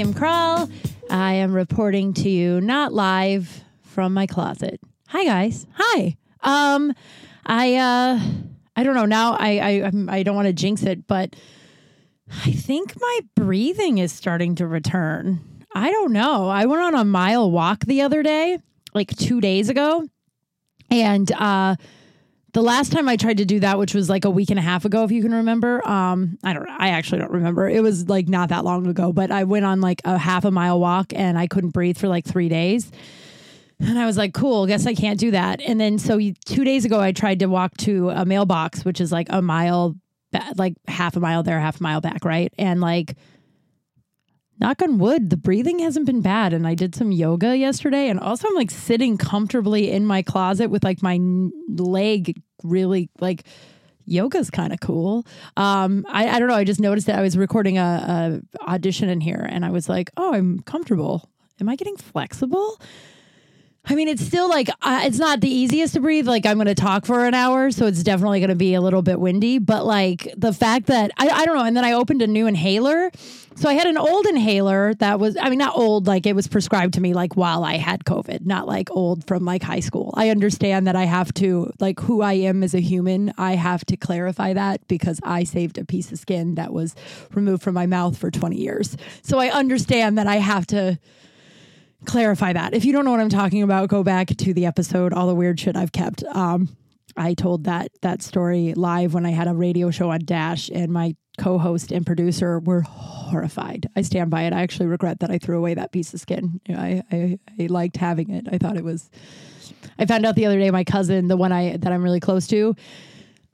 I'm Kim Kral. I am reporting to you not live from my closet. Hi guys. Hi. Um I uh I don't know now I I I don't want to jinx it but I think my breathing is starting to return. I don't know. I went on a mile walk the other day, like 2 days ago. And uh the last time I tried to do that, which was like a week and a half ago, if you can remember, um, I don't, I actually don't remember. It was like not that long ago, but I went on like a half a mile walk and I couldn't breathe for like three days. And I was like, cool, guess I can't do that. And then so two days ago, I tried to walk to a mailbox, which is like a mile, like half a mile there, half a mile back, right? And like, knock on wood, the breathing hasn't been bad. And I did some yoga yesterday. And also, I'm like sitting comfortably in my closet with like my leg really like yoga's kind of cool. Um, I, I don't know. I just noticed that I was recording a, a audition in here and I was like, oh, I'm comfortable. Am I getting flexible? I mean, it's still like uh, it's not the easiest to breathe. Like I'm going to talk for an hour, so it's definitely going to be a little bit windy. But like the fact that I, I don't know, and then I opened a new inhaler. So I had an old inhaler that was, I mean, not old, like it was prescribed to me like while I had COVID, not like old from like high school. I understand that I have to like who I am as a human. I have to clarify that because I saved a piece of skin that was removed from my mouth for 20 years. So I understand that I have to clarify that. If you don't know what I'm talking about, go back to the episode, all the weird shit I've kept. Um, I told that that story live when I had a radio show on Dash, and my co-host and producer were horrified. I stand by it. I actually regret that I threw away that piece of skin. I, I I liked having it. I thought it was. I found out the other day my cousin, the one I that I'm really close to,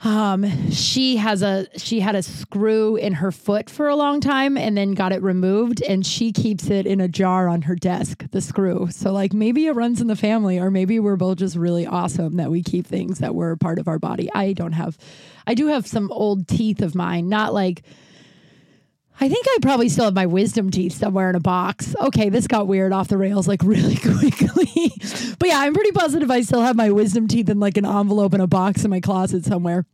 um she has a she had a screw in her foot for a long time and then got it removed and she keeps it in a jar on her desk the screw. So like maybe it runs in the family or maybe we're both just really awesome that we keep things that were part of our body. I don't have i do have some old teeth of mine not like I think I probably still have my wisdom teeth somewhere in a box. Okay, this got weird off the rails like really quickly. but yeah, I'm pretty positive I still have my wisdom teeth in like an envelope in a box in my closet somewhere.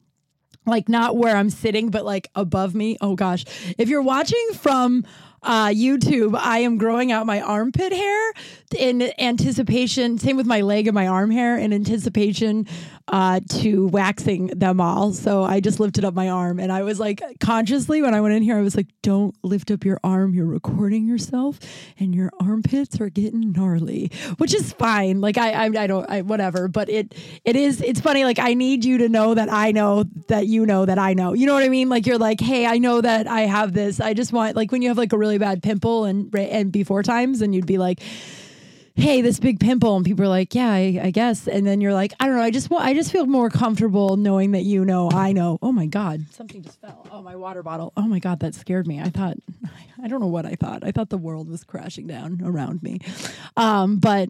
Like not where I'm sitting, but like above me. Oh gosh. If you're watching from uh, YouTube, I am growing out my armpit hair in anticipation. Same with my leg and my arm hair in anticipation uh, to waxing them all. So I just lifted up my arm and I was like, consciously when I went in here, I was like, don't lift up your arm. You're recording yourself and your armpits are getting gnarly, which is fine. Like I, I, I don't, I, whatever, but it, it is, it's funny. Like I need you to know that I know that you know that I know, you know what I mean? Like you're like, Hey, I know that I have this. I just want like when you have like a really bad pimple and, and before times and you'd be like, hey, this big pimple, and people are like, yeah, I, I guess, and then you're like, I don't know, I just want, I just feel more comfortable knowing that you know, I know. Oh my god, something just fell. Oh, my water bottle. Oh my god, that scared me. I thought, I don't know what I thought. I thought the world was crashing down around me, um, but.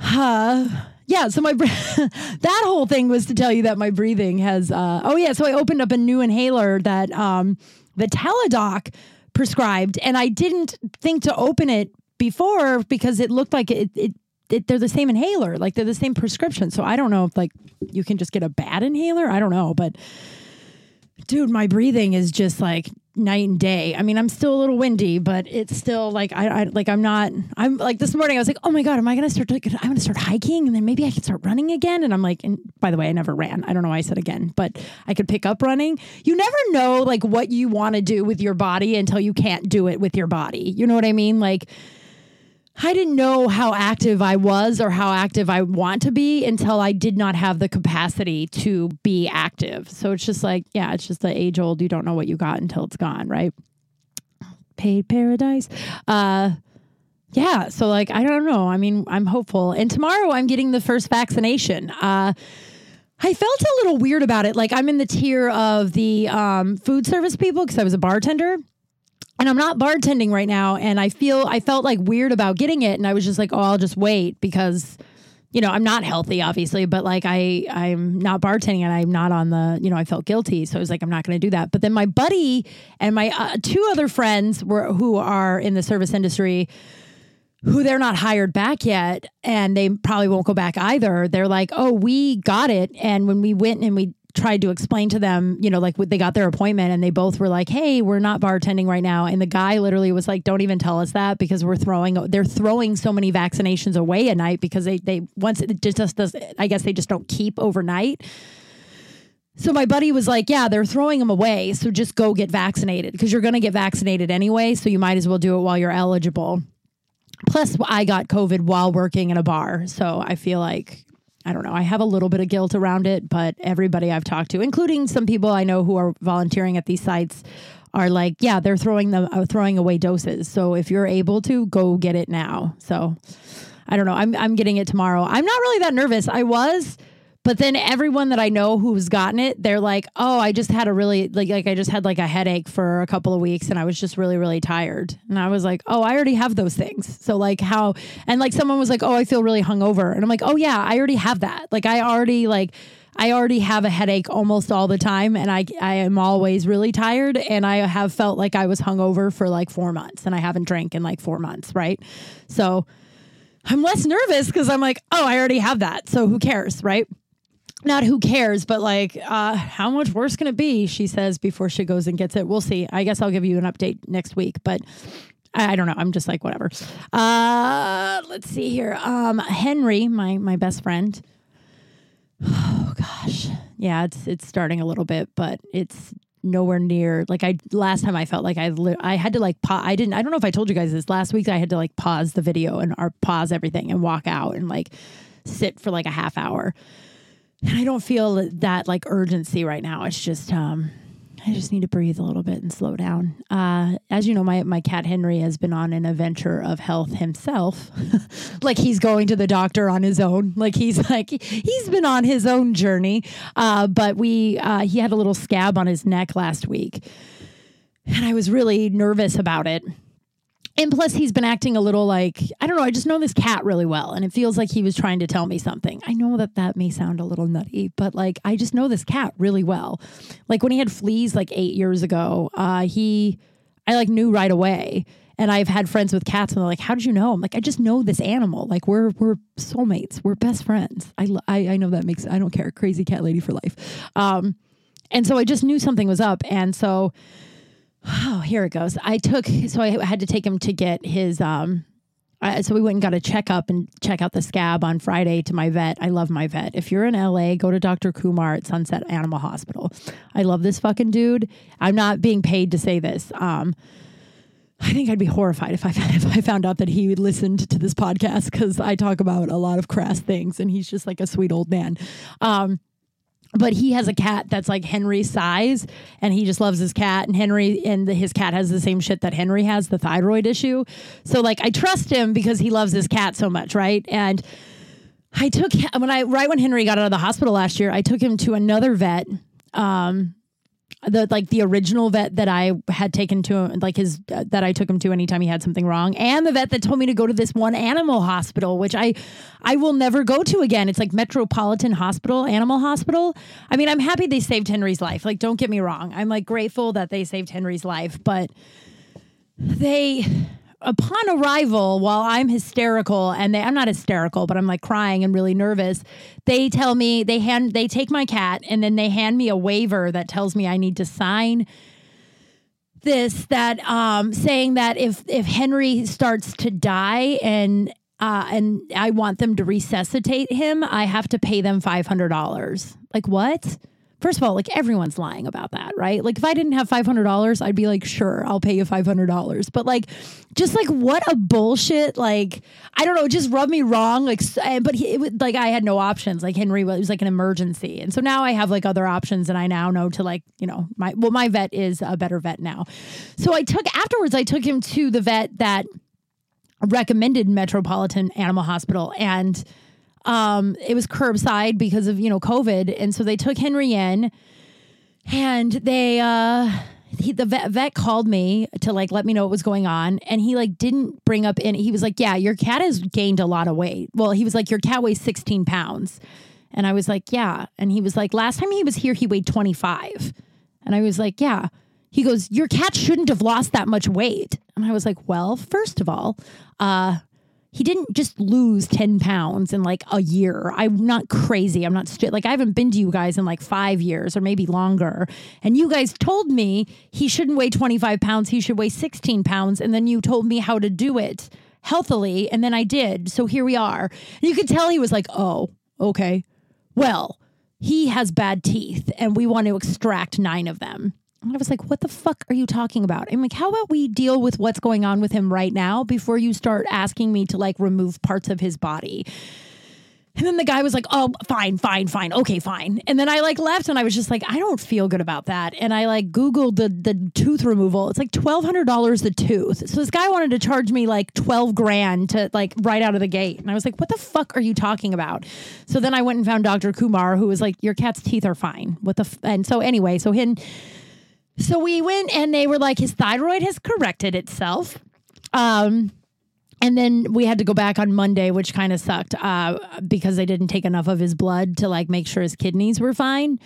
Uh, yeah, so my that whole thing was to tell you that my breathing has. Uh, oh yeah, so I opened up a new inhaler that um, the Teladoc prescribed, and I didn't think to open it before because it looked like it, it, it they're the same inhaler, like they're the same prescription. So I don't know if like you can just get a bad inhaler. I don't know, but dude, my breathing is just like night and day. I mean, I'm still a little windy, but it's still like I, I like I'm not. I'm like this morning. I was like, oh my god, am I gonna start? Like, I'm gonna start hiking, and then maybe I can start running again. And I'm like, and by the way, I never ran. I don't know why I said again, but I could pick up running. You never know like what you want to do with your body until you can't do it with your body. You know what I mean? Like. I didn't know how active I was or how active I want to be until I did not have the capacity to be active. So it's just like, yeah, it's just the age old, you don't know what you got until it's gone, right? Paid paradise. Uh, yeah. So, like, I don't know. I mean, I'm hopeful. And tomorrow I'm getting the first vaccination. Uh, I felt a little weird about it. Like, I'm in the tier of the um, food service people because I was a bartender and I'm not bartending right now. And I feel I felt like weird about getting it, and I was just like, oh, I'll just wait because, you know, I'm not healthy, obviously, but like I I'm not bartending and I'm not on the, you know, I felt guilty, so I was like, I'm not going to do that. But then my buddy and my uh, two other friends were who are in the service industry. Who they're not hired back yet, and they probably won't go back either. They're like, oh, we got it. And when we went and we tried to explain to them, you know, like they got their appointment and they both were like, "Hey, we're not bartending right now." And the guy literally was like, "Don't even tell us that because we're throwing they're throwing so many vaccinations away at night because they they once it just does I guess they just don't keep overnight." So my buddy was like, "Yeah, they're throwing them away, so just go get vaccinated because you're going to get vaccinated anyway, so you might as well do it while you're eligible." Plus, I got COVID while working in a bar, so I feel like I don't know. I have a little bit of guilt around it, but everybody I've talked to, including some people I know who are volunteering at these sites, are like, yeah, they're throwing them uh, throwing away doses. So if you're able to, go get it now. So I don't know. I'm I'm getting it tomorrow. I'm not really that nervous. I was but then everyone that I know who's gotten it, they're like, "Oh, I just had a really like like I just had like a headache for a couple of weeks and I was just really really tired." And I was like, "Oh, I already have those things." So like how and like someone was like, "Oh, I feel really hungover." And I'm like, "Oh yeah, I already have that." Like I already like I already have a headache almost all the time and I I am always really tired and I have felt like I was hungover for like 4 months and I haven't drank in like 4 months, right? So I'm less nervous because I'm like, oh, I already have that. So who cares, right? Not who cares, but like, uh, how much worse can it be? She says before she goes and gets it. We'll see. I guess I'll give you an update next week, but I, I don't know. I'm just like, whatever. Uh, let's see here. Um, Henry, my, my best friend. Oh gosh. Yeah, it's, it's starting a little bit, but it's nowhere near like I last time I felt like I li- I had to like pa- I didn't I don't know if I told you guys this last week I had to like pause the video and or pause everything and walk out and like sit for like a half hour and I don't feel that like urgency right now. It's just um I just need to breathe a little bit and slow down. Uh, as you know, my my cat Henry has been on an adventure of health himself. like he's going to the doctor on his own. Like he's like he's been on his own journey. Uh, but we uh, he had a little scab on his neck last week, and I was really nervous about it and plus he's been acting a little like i don't know i just know this cat really well and it feels like he was trying to tell me something. I know that that may sound a little nutty but like i just know this cat really well. Like when he had fleas like eight years ago uh, he i like knew right away and i've had friends with cats and they're like how did you know? I'm like i just know this animal. Like we're we're soulmates. We're best friends. I i, I know that makes i don't care. Crazy cat lady for life. Um and so i just knew something was up and so Oh, here it goes. I took so I had to take him to get his um uh, so we went and got a checkup and check out the scab on Friday to my vet. I love my vet. If you're in LA, go to Dr. Kumar at Sunset Animal Hospital. I love this fucking dude. I'm not being paid to say this. Um I think I'd be horrified if I if I found out that he listened to this podcast because I talk about a lot of crass things and he's just like a sweet old man. Um, but he has a cat that's like Henry's size and he just loves his cat and Henry and the, his cat has the same shit that Henry has the thyroid issue. So like I trust him because he loves his cat so much right? And I took when I right when Henry got out of the hospital last year I took him to another vet um the like the original vet that I had taken to him, like his uh, that I took him to anytime he had something wrong, and the vet that told me to go to this one animal hospital, which I I will never go to again. It's like Metropolitan Hospital, Animal Hospital. I mean, I'm happy they saved Henry's life. Like, don't get me wrong, I'm like grateful that they saved Henry's life, but they upon arrival, while I'm hysterical and they, I'm not hysterical, but I'm like crying and really nervous, they tell me they hand they take my cat and then they hand me a waiver that tells me I need to sign this that um saying that if if Henry starts to die and uh, and I want them to resuscitate him, I have to pay them five hundred dollars. Like what? First of all, like everyone's lying about that, right? Like if I didn't have $500, I'd be like, sure, I'll pay you $500. But like, just like what a bullshit, like, I don't know, just rubbed me wrong. Like, but he, it was, like I had no options. Like Henry was, was like an emergency. And so now I have like other options and I now know to like, you know, my, well, my vet is a better vet now. So I took, afterwards, I took him to the vet that recommended Metropolitan Animal Hospital and, um, it was curbside because of you know COVID, and so they took Henry in, and they uh, he, the vet, vet called me to like let me know what was going on, and he like didn't bring up any. He was like, "Yeah, your cat has gained a lot of weight." Well, he was like, "Your cat weighs sixteen pounds," and I was like, "Yeah," and he was like, "Last time he was here, he weighed twenty five, and I was like, "Yeah." He goes, Your cat shouldn't have lost that much weight. And I was like, Well, first of all, uh, he didn't just lose 10 pounds in like a year. I'm not crazy. I'm not like I haven't been to you guys in like 5 years or maybe longer. And you guys told me he shouldn't weigh 25 pounds, he should weigh 16 pounds and then you told me how to do it healthily and then I did. So here we are. You could tell he was like, "Oh, okay. Well, he has bad teeth and we want to extract 9 of them." And I was like, what the fuck are you talking about? I'm like, how about we deal with what's going on with him right now before you start asking me to like remove parts of his body? And then the guy was like, oh, fine, fine, fine. Okay, fine. And then I like left and I was just like, I don't feel good about that. And I like Googled the, the tooth removal. It's like $1,200 the tooth. So this guy wanted to charge me like 12 grand to like right out of the gate. And I was like, what the fuck are you talking about? So then I went and found Dr. Kumar, who was like, your cat's teeth are fine. What the, f-? and so anyway, so him, so we went and they were like, his thyroid has corrected itself. Um, and then we had to go back on Monday, which kind of sucked uh, because they didn't take enough of his blood to like make sure his kidneys were fine.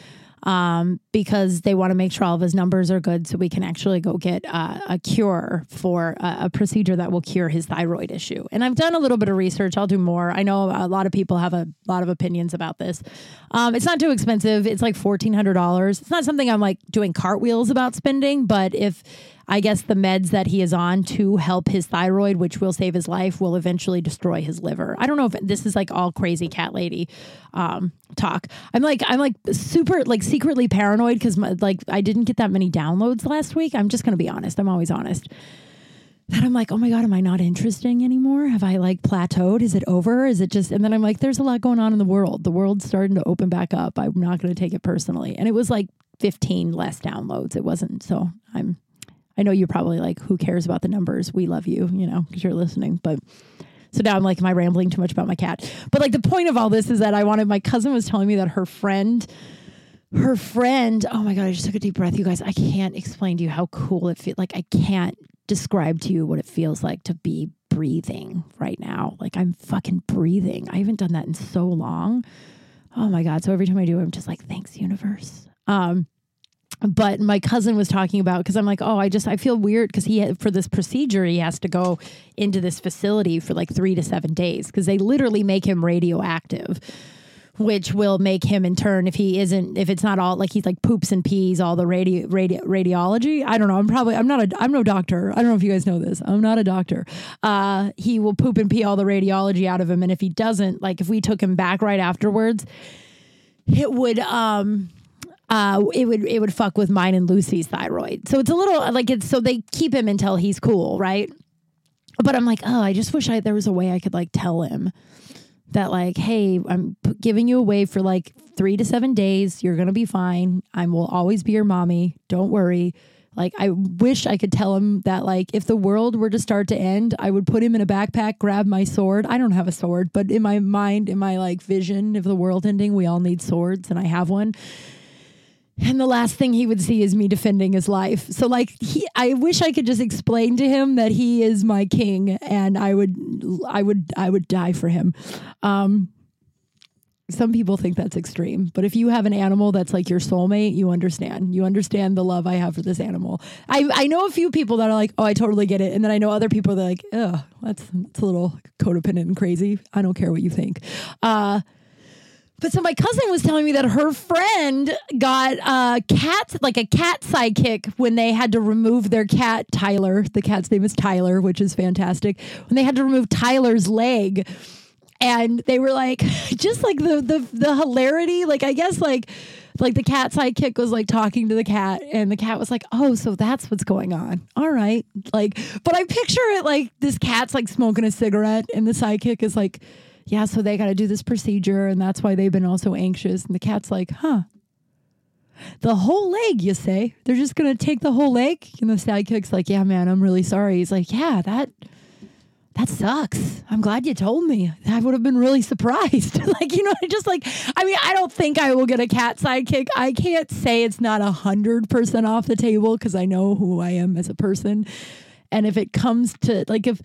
Um, because they want to make sure all of his numbers are good so we can actually go get uh, a cure for a, a, procedure that will cure his thyroid issue. And I've done a little bit of research. I'll do more. I know a lot of people have a lot of opinions about this. Um, it's not too expensive. It's like $1,400. It's not something I'm like doing cartwheels about spending, but if I guess the meds that he is on to help his thyroid, which will save his life, will eventually destroy his liver. I don't know if this is like all crazy cat lady um, talk. I'm like I'm like super like secretly paranoid because like I didn't get that many downloads last week. I'm just gonna be honest. I'm always honest. That I'm like, oh my god, am I not interesting anymore? Have I like plateaued? Is it over? Is it just? And then I'm like, there's a lot going on in the world. The world's starting to open back up. I'm not going to take it personally. And it was like 15 less downloads. It wasn't so. I'm I know you're probably like, who cares about the numbers? We love you, you know, because you're listening. But so now I'm like, am I rambling too much about my cat? But like the point of all this is that I wanted, my cousin was telling me that her friend, her friend, oh my God, I just took a deep breath. You guys, I can't explain to you how cool it feels. Like, I can't describe to you what it feels like to be breathing right now. Like, I'm fucking breathing. I haven't done that in so long. Oh my God. So every time I do, I'm just like, thanks, universe. Um, but my cousin was talking about because I'm like, oh, I just I feel weird because he for this procedure he has to go into this facility for like three to seven days because they literally make him radioactive, which will make him in turn if he isn't if it's not all like he's like poops and pees all the radio radio radiology. I don't know. I'm probably I'm not a I'm no doctor. I don't know if you guys know this. I'm not a doctor. Uh, he will poop and pee all the radiology out of him, and if he doesn't, like if we took him back right afterwards, it would um uh, it would it would fuck with mine and Lucy's thyroid. So it's a little like it's so they keep him until he's cool, right? But I'm like, oh, I just wish I there was a way I could like tell him that like, hey, I'm giving you away for like three to seven days. You're gonna be fine. I will always be your mommy. Don't worry. Like I wish I could tell him that like if the world were to start to end, I would put him in a backpack, grab my sword. I don't have a sword, but in my mind, in my like vision of the world ending, we all need swords and I have one and the last thing he would see is me defending his life. So like he I wish I could just explain to him that he is my king and I would I would I would die for him. Um some people think that's extreme, but if you have an animal that's like your soulmate, you understand. You understand the love I have for this animal. I, I know a few people that are like, oh, I totally get it. And then I know other people that are like, oh, that's, that's a little codependent and crazy. I don't care what you think. Uh, but so my cousin was telling me that her friend got a cat, like a cat sidekick, when they had to remove their cat Tyler. The cat's name is Tyler, which is fantastic. When they had to remove Tyler's leg, and they were like, just like the the the hilarity, like I guess like like the cat sidekick was like talking to the cat and the cat was like oh so that's what's going on all right like but i picture it like this cat's like smoking a cigarette and the sidekick is like yeah, so they got to do this procedure, and that's why they've been also anxious. And the cat's like, huh. The whole leg, you say? They're just gonna take the whole leg? And the sidekick's like, Yeah, man, I'm really sorry. He's like, Yeah, that that sucks. I'm glad you told me. I would have been really surprised. like, you know, I just like, I mean, I don't think I will get a cat sidekick. I can't say it's not a hundred percent off the table because I know who I am as a person. And if it comes to like, if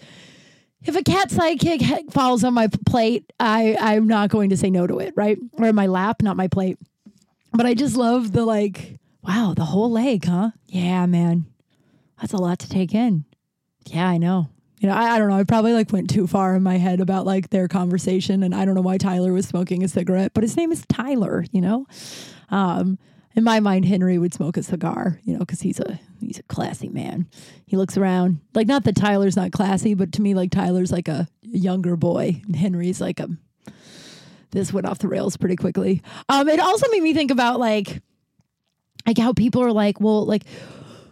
if a cat sidekick falls on my plate, I I'm not going to say no to it, right? Or my lap, not my plate. But I just love the like, wow, the whole leg, huh? Yeah, man. That's a lot to take in. Yeah, I know. You know, I, I don't know. I probably like went too far in my head about like their conversation, and I don't know why Tyler was smoking a cigarette, but his name is Tyler. You know, um, in my mind, Henry would smoke a cigar. You know, because he's a he's a classy man. He looks around like not that Tyler's not classy, but to me, like Tyler's like a younger boy, and Henry's like a. This went off the rails pretty quickly. Um, it also made me think about like, like how people are like, well, like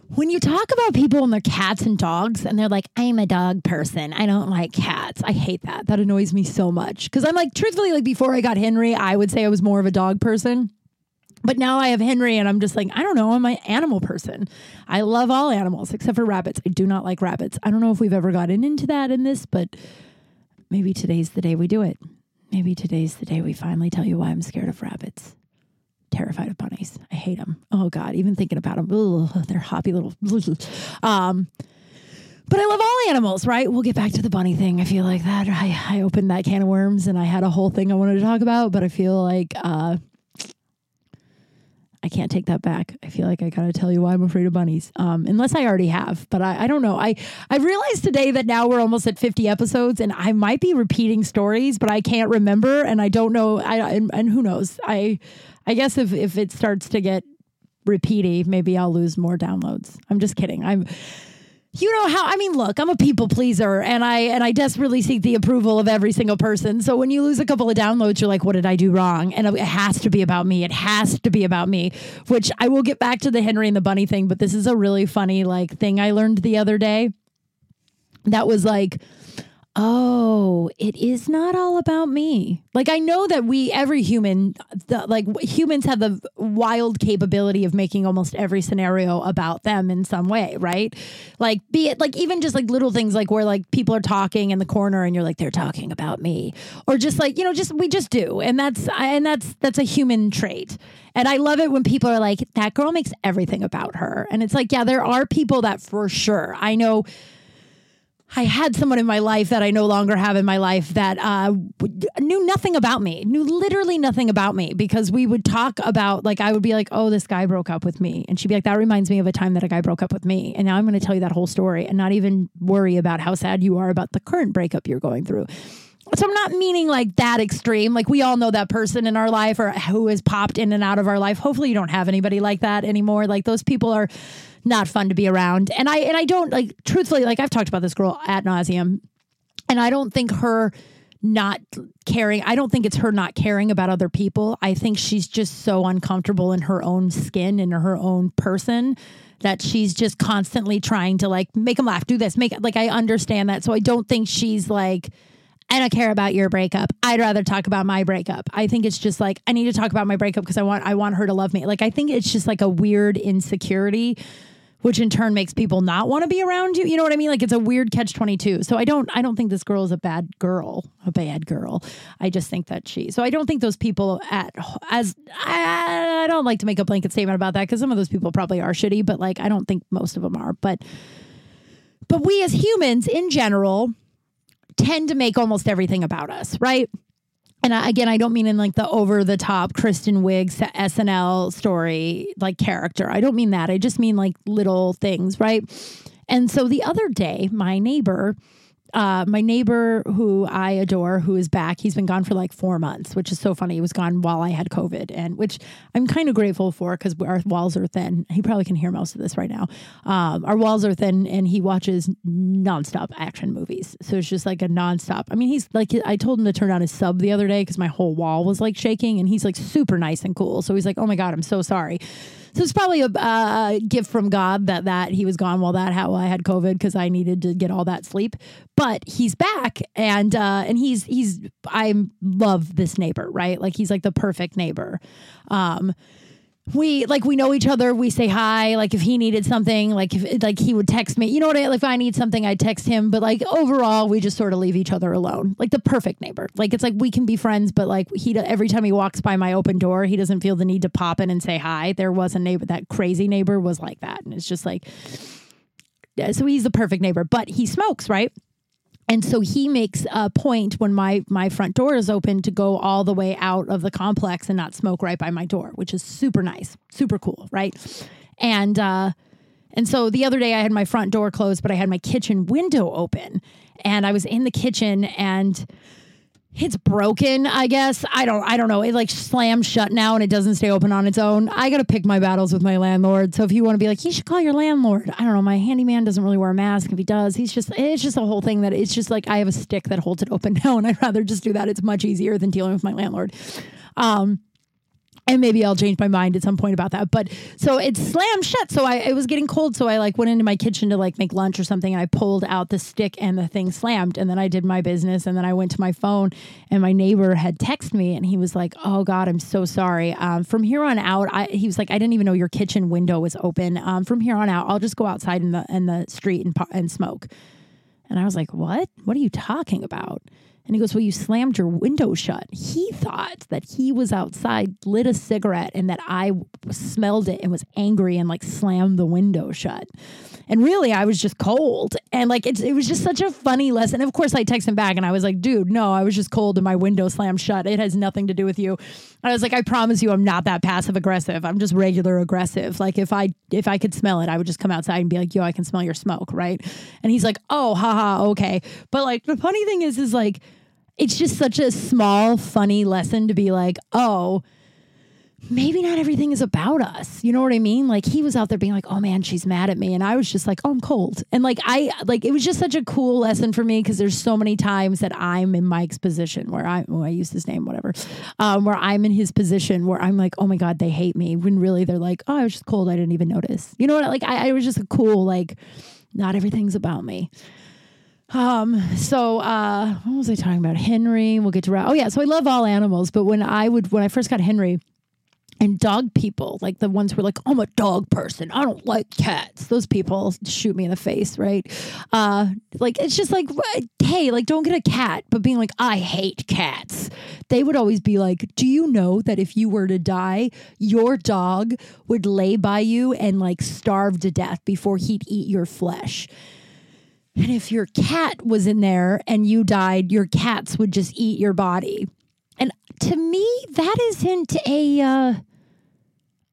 when you talk about people and their cats and dogs and they're like i'm a dog person i don't like cats i hate that that annoys me so much because i'm like truthfully like before i got henry i would say i was more of a dog person but now i have henry and i'm just like i don't know i'm an animal person i love all animals except for rabbits i do not like rabbits i don't know if we've ever gotten into that in this but maybe today's the day we do it maybe today's the day we finally tell you why i'm scared of rabbits terrified of bunnies. I hate them. Oh God, even thinking about them, ugh, they're hoppy little. Um, but I love all animals, right? We'll get back to the bunny thing. I feel like that I, I opened that can of worms and I had a whole thing I wanted to talk about, but I feel like uh, I can't take that back. I feel like I gotta tell you why I'm afraid of bunnies, um, unless I already have. But I, I don't know. I I realized today that now we're almost at 50 episodes, and I might be repeating stories, but I can't remember, and I don't know. I and, and who knows? I I guess if if it starts to get repeaty, maybe I'll lose more downloads. I'm just kidding. I'm you know how I mean look, I'm a people pleaser and I and I desperately seek the approval of every single person. So when you lose a couple of downloads, you're like, what did I do wrong? And it has to be about me. It has to be about me, which I will get back to the Henry and the bunny thing, but this is a really funny like thing I learned the other day. That was like Oh, it is not all about me. Like I know that we every human the, like humans have the wild capability of making almost every scenario about them in some way, right? Like be it like even just like little things like where like people are talking in the corner and you're like they're talking about me or just like, you know, just we just do. And that's and that's that's a human trait. And I love it when people are like that girl makes everything about her. And it's like, yeah, there are people that for sure. I know I had someone in my life that I no longer have in my life that uh, knew nothing about me, knew literally nothing about me because we would talk about, like, I would be like, oh, this guy broke up with me. And she'd be like, that reminds me of a time that a guy broke up with me. And now I'm going to tell you that whole story and not even worry about how sad you are about the current breakup you're going through. So I'm not meaning like that extreme. Like we all know that person in our life or who has popped in and out of our life. Hopefully you don't have anybody like that anymore. Like those people are not fun to be around. And I and I don't like truthfully like I've talked about this girl at nauseum, and I don't think her not caring. I don't think it's her not caring about other people. I think she's just so uncomfortable in her own skin and her own person that she's just constantly trying to like make them laugh, do this, make like I understand that. So I don't think she's like I don't care about your breakup. I'd rather talk about my breakup. I think it's just like I need to talk about my breakup because I want I want her to love me. Like I think it's just like a weird insecurity which in turn makes people not want to be around you. You know what I mean? Like it's a weird catch 22. So I don't I don't think this girl is a bad girl, a bad girl. I just think that she. So I don't think those people at as I, I don't like to make a blanket statement about that cuz some of those people probably are shitty, but like I don't think most of them are. But but we as humans in general tend to make almost everything about us, right? And I, again, I don't mean in like the over the top Kristen Wiig SNL story like character. I don't mean that. I just mean like little things, right? And so the other day, my neighbor uh, my neighbor who I adore, who is back, he's been gone for like four months, which is so funny. He was gone while I had COVID, and which I'm kind of grateful for because our walls are thin. He probably can hear most of this right now. Um, our walls are thin, and he watches nonstop action movies. So it's just like a nonstop. I mean, he's like, I told him to turn on his sub the other day because my whole wall was like shaking, and he's like super nice and cool. So he's like, oh my God, I'm so sorry. So it's probably a gift from God that that he was gone while that how I had COVID because I needed to get all that sleep. But he's back and uh, and he's he's I love this neighbor right like he's like the perfect neighbor. Um, we like we know each other we say hi like if he needed something like if like he would text me you know what I, like if i need something i text him but like overall we just sort of leave each other alone like the perfect neighbor like it's like we can be friends but like he every time he walks by my open door he doesn't feel the need to pop in and say hi there was a neighbor that crazy neighbor was like that and it's just like so he's the perfect neighbor but he smokes right and so he makes a point when my my front door is open to go all the way out of the complex and not smoke right by my door, which is super nice, super cool, right? And uh And so the other day I had my front door closed, but I had my kitchen window open. And I was in the kitchen and it's broken, I guess. I don't I don't know. It like slams shut now and it doesn't stay open on its own. I got to pick my battles with my landlord. So if you want to be like, you should call your landlord. I don't know. My handyman doesn't really wear a mask. If he does, he's just it's just a whole thing that it's just like I have a stick that holds it open now and I'd rather just do that. It's much easier than dealing with my landlord. Um and maybe I'll change my mind at some point about that. But so it slammed shut. So I it was getting cold. So I like went into my kitchen to like make lunch or something. And I pulled out the stick and the thing slammed. And then I did my business. And then I went to my phone and my neighbor had texted me and he was like, "Oh God, I'm so sorry. Um, from here on out, I, he was like, I didn't even know your kitchen window was open. Um, from here on out, I'll just go outside in the in the street and and smoke." And I was like, "What? What are you talking about?" And he goes, Well, you slammed your window shut. He thought that he was outside, lit a cigarette, and that I smelled it and was angry and like slammed the window shut. And really, I was just cold. And like, it, it was just such a funny lesson. Of course, I texted him back and I was like, Dude, no, I was just cold and my window slammed shut. It has nothing to do with you. I was like, I promise you, I'm not that passive aggressive. I'm just regular aggressive. Like, if I if I could smell it, I would just come outside and be like, Yo, I can smell your smoke, right? And he's like, Oh, haha, okay. But like, the funny thing is, is like, it's just such a small, funny lesson to be like, oh, maybe not everything is about us. You know what I mean? Like he was out there being like, "Oh man, she's mad at me." And I was just like, "Oh, I'm cold." And like I like it was just such a cool lesson for me because there's so many times that I'm in Mike's position where I oh, I use his name whatever. Um, where I'm in his position where I'm like, "Oh my god, they hate me." When really they're like, "Oh, I was just cold. I didn't even notice." You know what? Like I, I was just a cool like not everything's about me. Um, so uh what was I talking about? Henry, we'll get to oh yeah, so I love all animals, but when I would when I first got Henry and dog people, like the ones who are like, I'm a dog person. I don't like cats. Those people shoot me in the face, right? Uh, like it's just like, hey, like don't get a cat, but being like, I hate cats. They would always be like, Do you know that if you were to die, your dog would lay by you and like starve to death before he'd eat your flesh? And if your cat was in there and you died, your cats would just eat your body. And to me, that isn't a. Uh,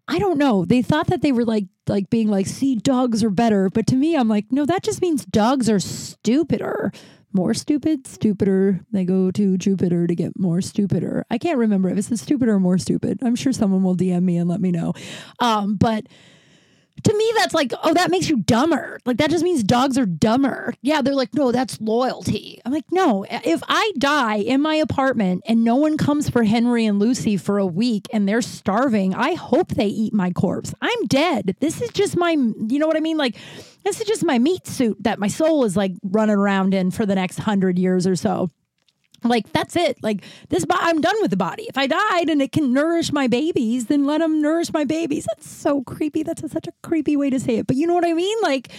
I don't know. They thought that they were like like being like, see, dogs are better. But to me, I'm like, no, that just means dogs are stupider. More stupid, stupider. They go to Jupiter to get more stupider. I can't remember if it's stupider or more stupid. I'm sure someone will DM me and let me know. Um, but to me that's like oh that makes you dumber. Like that just means dogs are dumber. Yeah they're like no that's loyalty. I'm like no if i die in my apartment and no one comes for henry and lucy for a week and they're starving i hope they eat my corpse. I'm dead. This is just my you know what i mean? Like this is just my meat suit that my soul is like running around in for the next hundred years or so like that's it. Like this bo- i'm done with the body. If i died and it can nourish my babies then let them nourish my babies. That's so creepy. That's a, such a creepy way to say it. But you know what i mean? Like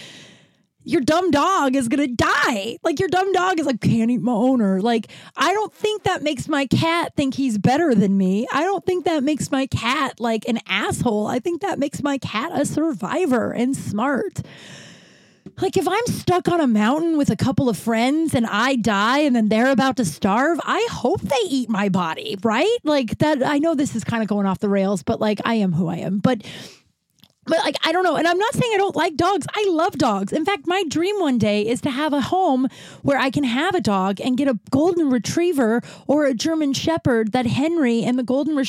your dumb dog is gonna die. Like your dumb dog is like can't eat my owner. Like i don't think that makes my cat think he's better than me. I don't think that makes my cat like an asshole. I think that makes my cat a survivor and smart like if I'm stuck on a mountain with a couple of friends and I die and then they're about to starve, I hope they eat my body, right? Like that I know this is kind of going off the rails, but like I am who I am. But but like I don't know, and I'm not saying I don't like dogs. I love dogs. In fact, my dream one day is to have a home where I can have a dog and get a golden retriever or a German shepherd that Henry and the golden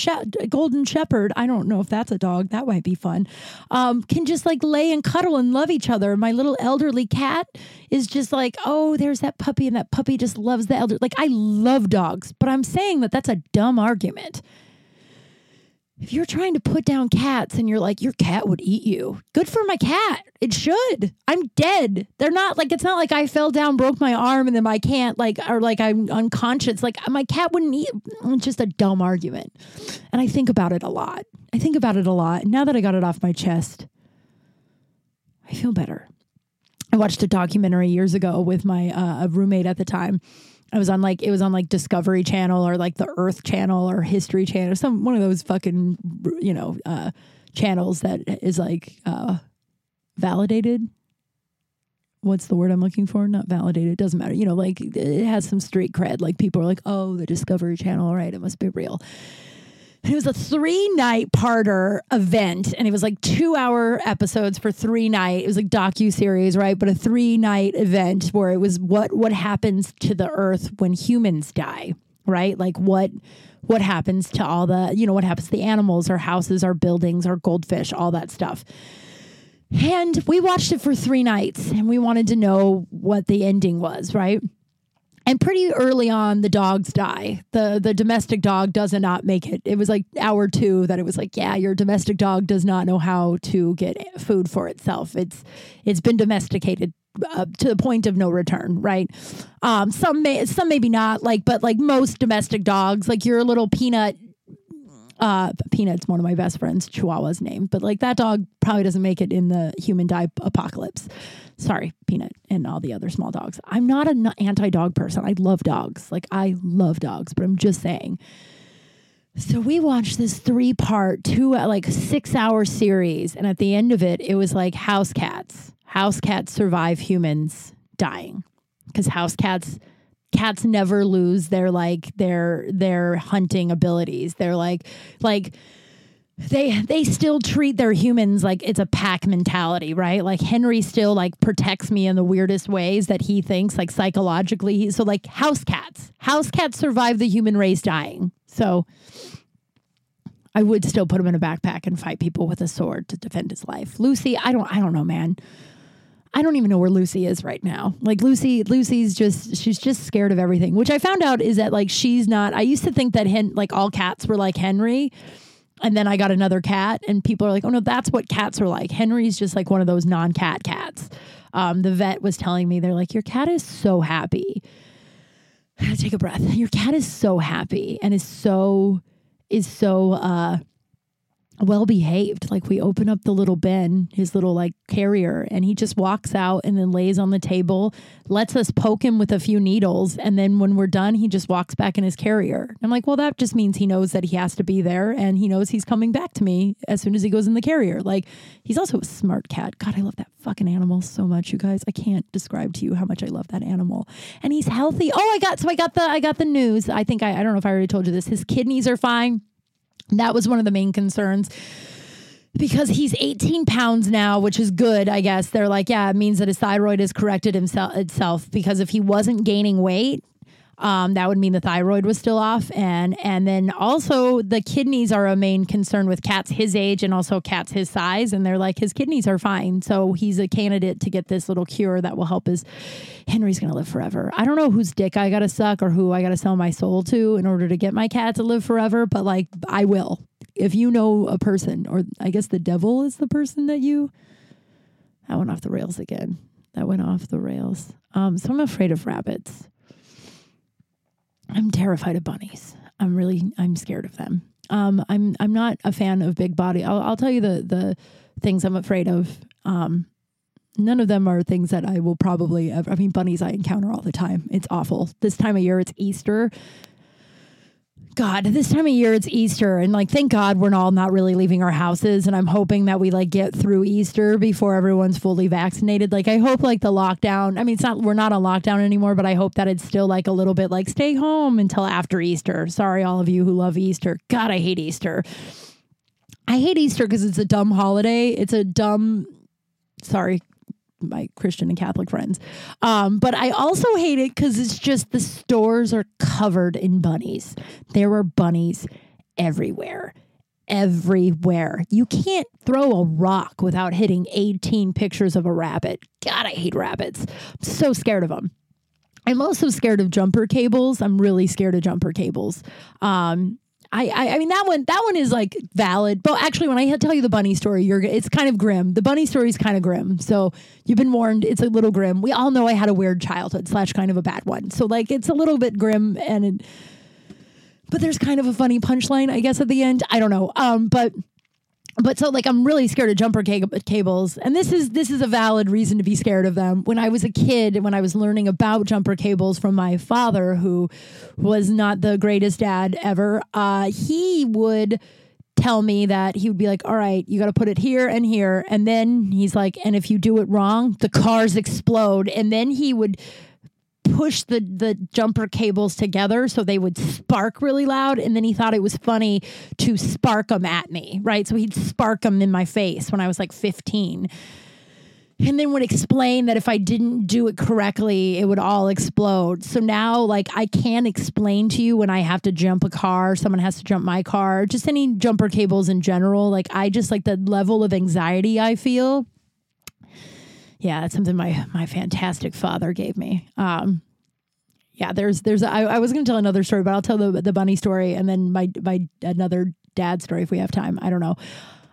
golden shepherd, I don't know if that's a dog, that might be fun. Um, can just like lay and cuddle and love each other. My little elderly cat is just like, "Oh, there's that puppy and that puppy just loves the elder." Like I love dogs, but I'm saying that that's a dumb argument if you're trying to put down cats and you're like, your cat would eat you, good for my cat. It should. I'm dead. They're not like, it's not like I fell down, broke my arm, and then my cat, like, or like I'm unconscious. Like, my cat wouldn't eat. It's just a dumb argument. And I think about it a lot. I think about it a lot. Now that I got it off my chest, I feel better. I watched a documentary years ago with my uh, roommate at the time I was on like it was on like Discovery Channel or like the Earth Channel or History Channel, some one of those fucking you know uh, channels that is like uh, validated. What's the word I'm looking for? Not validated. It doesn't matter. You know, like it has some street cred. Like people are like, oh, the Discovery Channel, right? It must be real. And it was a three night parter event, and it was like two hour episodes for three night. It was like docu series, right? But a three night event where it was what what happens to the earth when humans die, right? Like what what happens to all the you know what happens to the animals, our houses, our buildings, our goldfish, all that stuff. And we watched it for three nights, and we wanted to know what the ending was, right? And pretty early on the dogs die. The the domestic dog does not make it. It was like hour two that it was like yeah your domestic dog does not know how to get food for itself. It's it's been domesticated uh, to the point of no return right? Um some may some maybe not like but like most domestic dogs like your little peanut uh, Peanut's one of my best friends, Chihuahua's name, but like that dog probably doesn't make it in the human die apocalypse. Sorry, Peanut and all the other small dogs. I'm not an anti dog person. I love dogs. Like I love dogs, but I'm just saying. So we watched this three part, two like six hour series, and at the end of it, it was like house cats. House cats survive humans dying because house cats cats never lose their like their their hunting abilities. They're like like they they still treat their humans like it's a pack mentality, right? Like Henry still like protects me in the weirdest ways that he thinks like psychologically. So like house cats. House cats survive the human race dying. So I would still put him in a backpack and fight people with a sword to defend his life. Lucy, I don't I don't know, man. I don't even know where Lucy is right now. Like Lucy, Lucy's just she's just scared of everything. Which I found out is that like she's not. I used to think that hen, like all cats were like Henry, and then I got another cat, and people are like, "Oh no, that's what cats are like." Henry's just like one of those non-cat cats. Um, the vet was telling me they're like, "Your cat is so happy." Take a breath. Your cat is so happy and is so is so uh well behaved. Like we open up the little bin, his little like carrier, and he just walks out and then lays on the table, lets us poke him with a few needles, and then when we're done, he just walks back in his carrier. I'm like, well, that just means he knows that he has to be there, and he knows he's coming back to me as soon as he goes in the carrier. Like he's also a smart cat. God, I love that fucking animal so much, you guys. I can't describe to you how much I love that animal, and he's healthy. Oh, I got so I got the I got the news. I think I I don't know if I already told you this. His kidneys are fine that was one of the main concerns because he's 18 pounds now, which is good, I guess. They're like, yeah, it means that his thyroid has corrected himself itself because if he wasn't gaining weight, um, that would mean the thyroid was still off, and and then also the kidneys are a main concern with cats his age and also cats his size, and they're like his kidneys are fine, so he's a candidate to get this little cure that will help his. Henry's gonna live forever. I don't know whose dick I gotta suck or who I gotta sell my soul to in order to get my cat to live forever, but like I will. If you know a person, or I guess the devil is the person that you. That went off the rails again. That went off the rails. Um, so I'm afraid of rabbits. I'm terrified of bunnies. I'm really I'm scared of them. Um, I'm I'm not a fan of big body. I'll, I'll tell you the the things I'm afraid of. Um, none of them are things that I will probably ever. I mean, bunnies I encounter all the time. It's awful. This time of year, it's Easter. God, this time of year it's Easter and like thank God we're all not really leaving our houses and I'm hoping that we like get through Easter before everyone's fully vaccinated. Like I hope like the lockdown, I mean it's not we're not on lockdown anymore, but I hope that it's still like a little bit like stay home until after Easter. Sorry all of you who love Easter. God, I hate Easter. I hate Easter because it's a dumb holiday. It's a dumb sorry, my Christian and Catholic friends. Um, but I also hate it because it's just the stores are covered in bunnies. There are bunnies everywhere. Everywhere. You can't throw a rock without hitting 18 pictures of a rabbit. God, I hate rabbits. I'm so scared of them. I'm also scared of jumper cables. I'm really scared of jumper cables. Um, I, I, I mean that one that one is like valid, but actually when I tell you the bunny story, you're it's kind of grim. The bunny story is kind of grim, so you've been warned. It's a little grim. We all know I had a weird childhood slash kind of a bad one, so like it's a little bit grim and. It, but there's kind of a funny punchline, I guess, at the end. I don't know. Um, but but so like I'm really scared of jumper cables and this is this is a valid reason to be scared of them. When I was a kid when I was learning about jumper cables from my father who was not the greatest dad ever, uh, he would tell me that he would be like, "All right, you got to put it here and here." And then he's like, "And if you do it wrong, the cars explode." And then he would push the the jumper cables together so they would spark really loud and then he thought it was funny to spark them at me right so he'd spark them in my face when i was like 15 and then would explain that if I didn't do it correctly, it would all explode. So now, like, I can't explain to you when I have to jump a car, someone has to jump my car, just any jumper cables in general. Like, I just like the level of anxiety I feel. Yeah, that's something my my fantastic father gave me. Um, yeah, there's there's I, I was going to tell another story, but I'll tell the the bunny story and then my my another dad story if we have time. I don't know.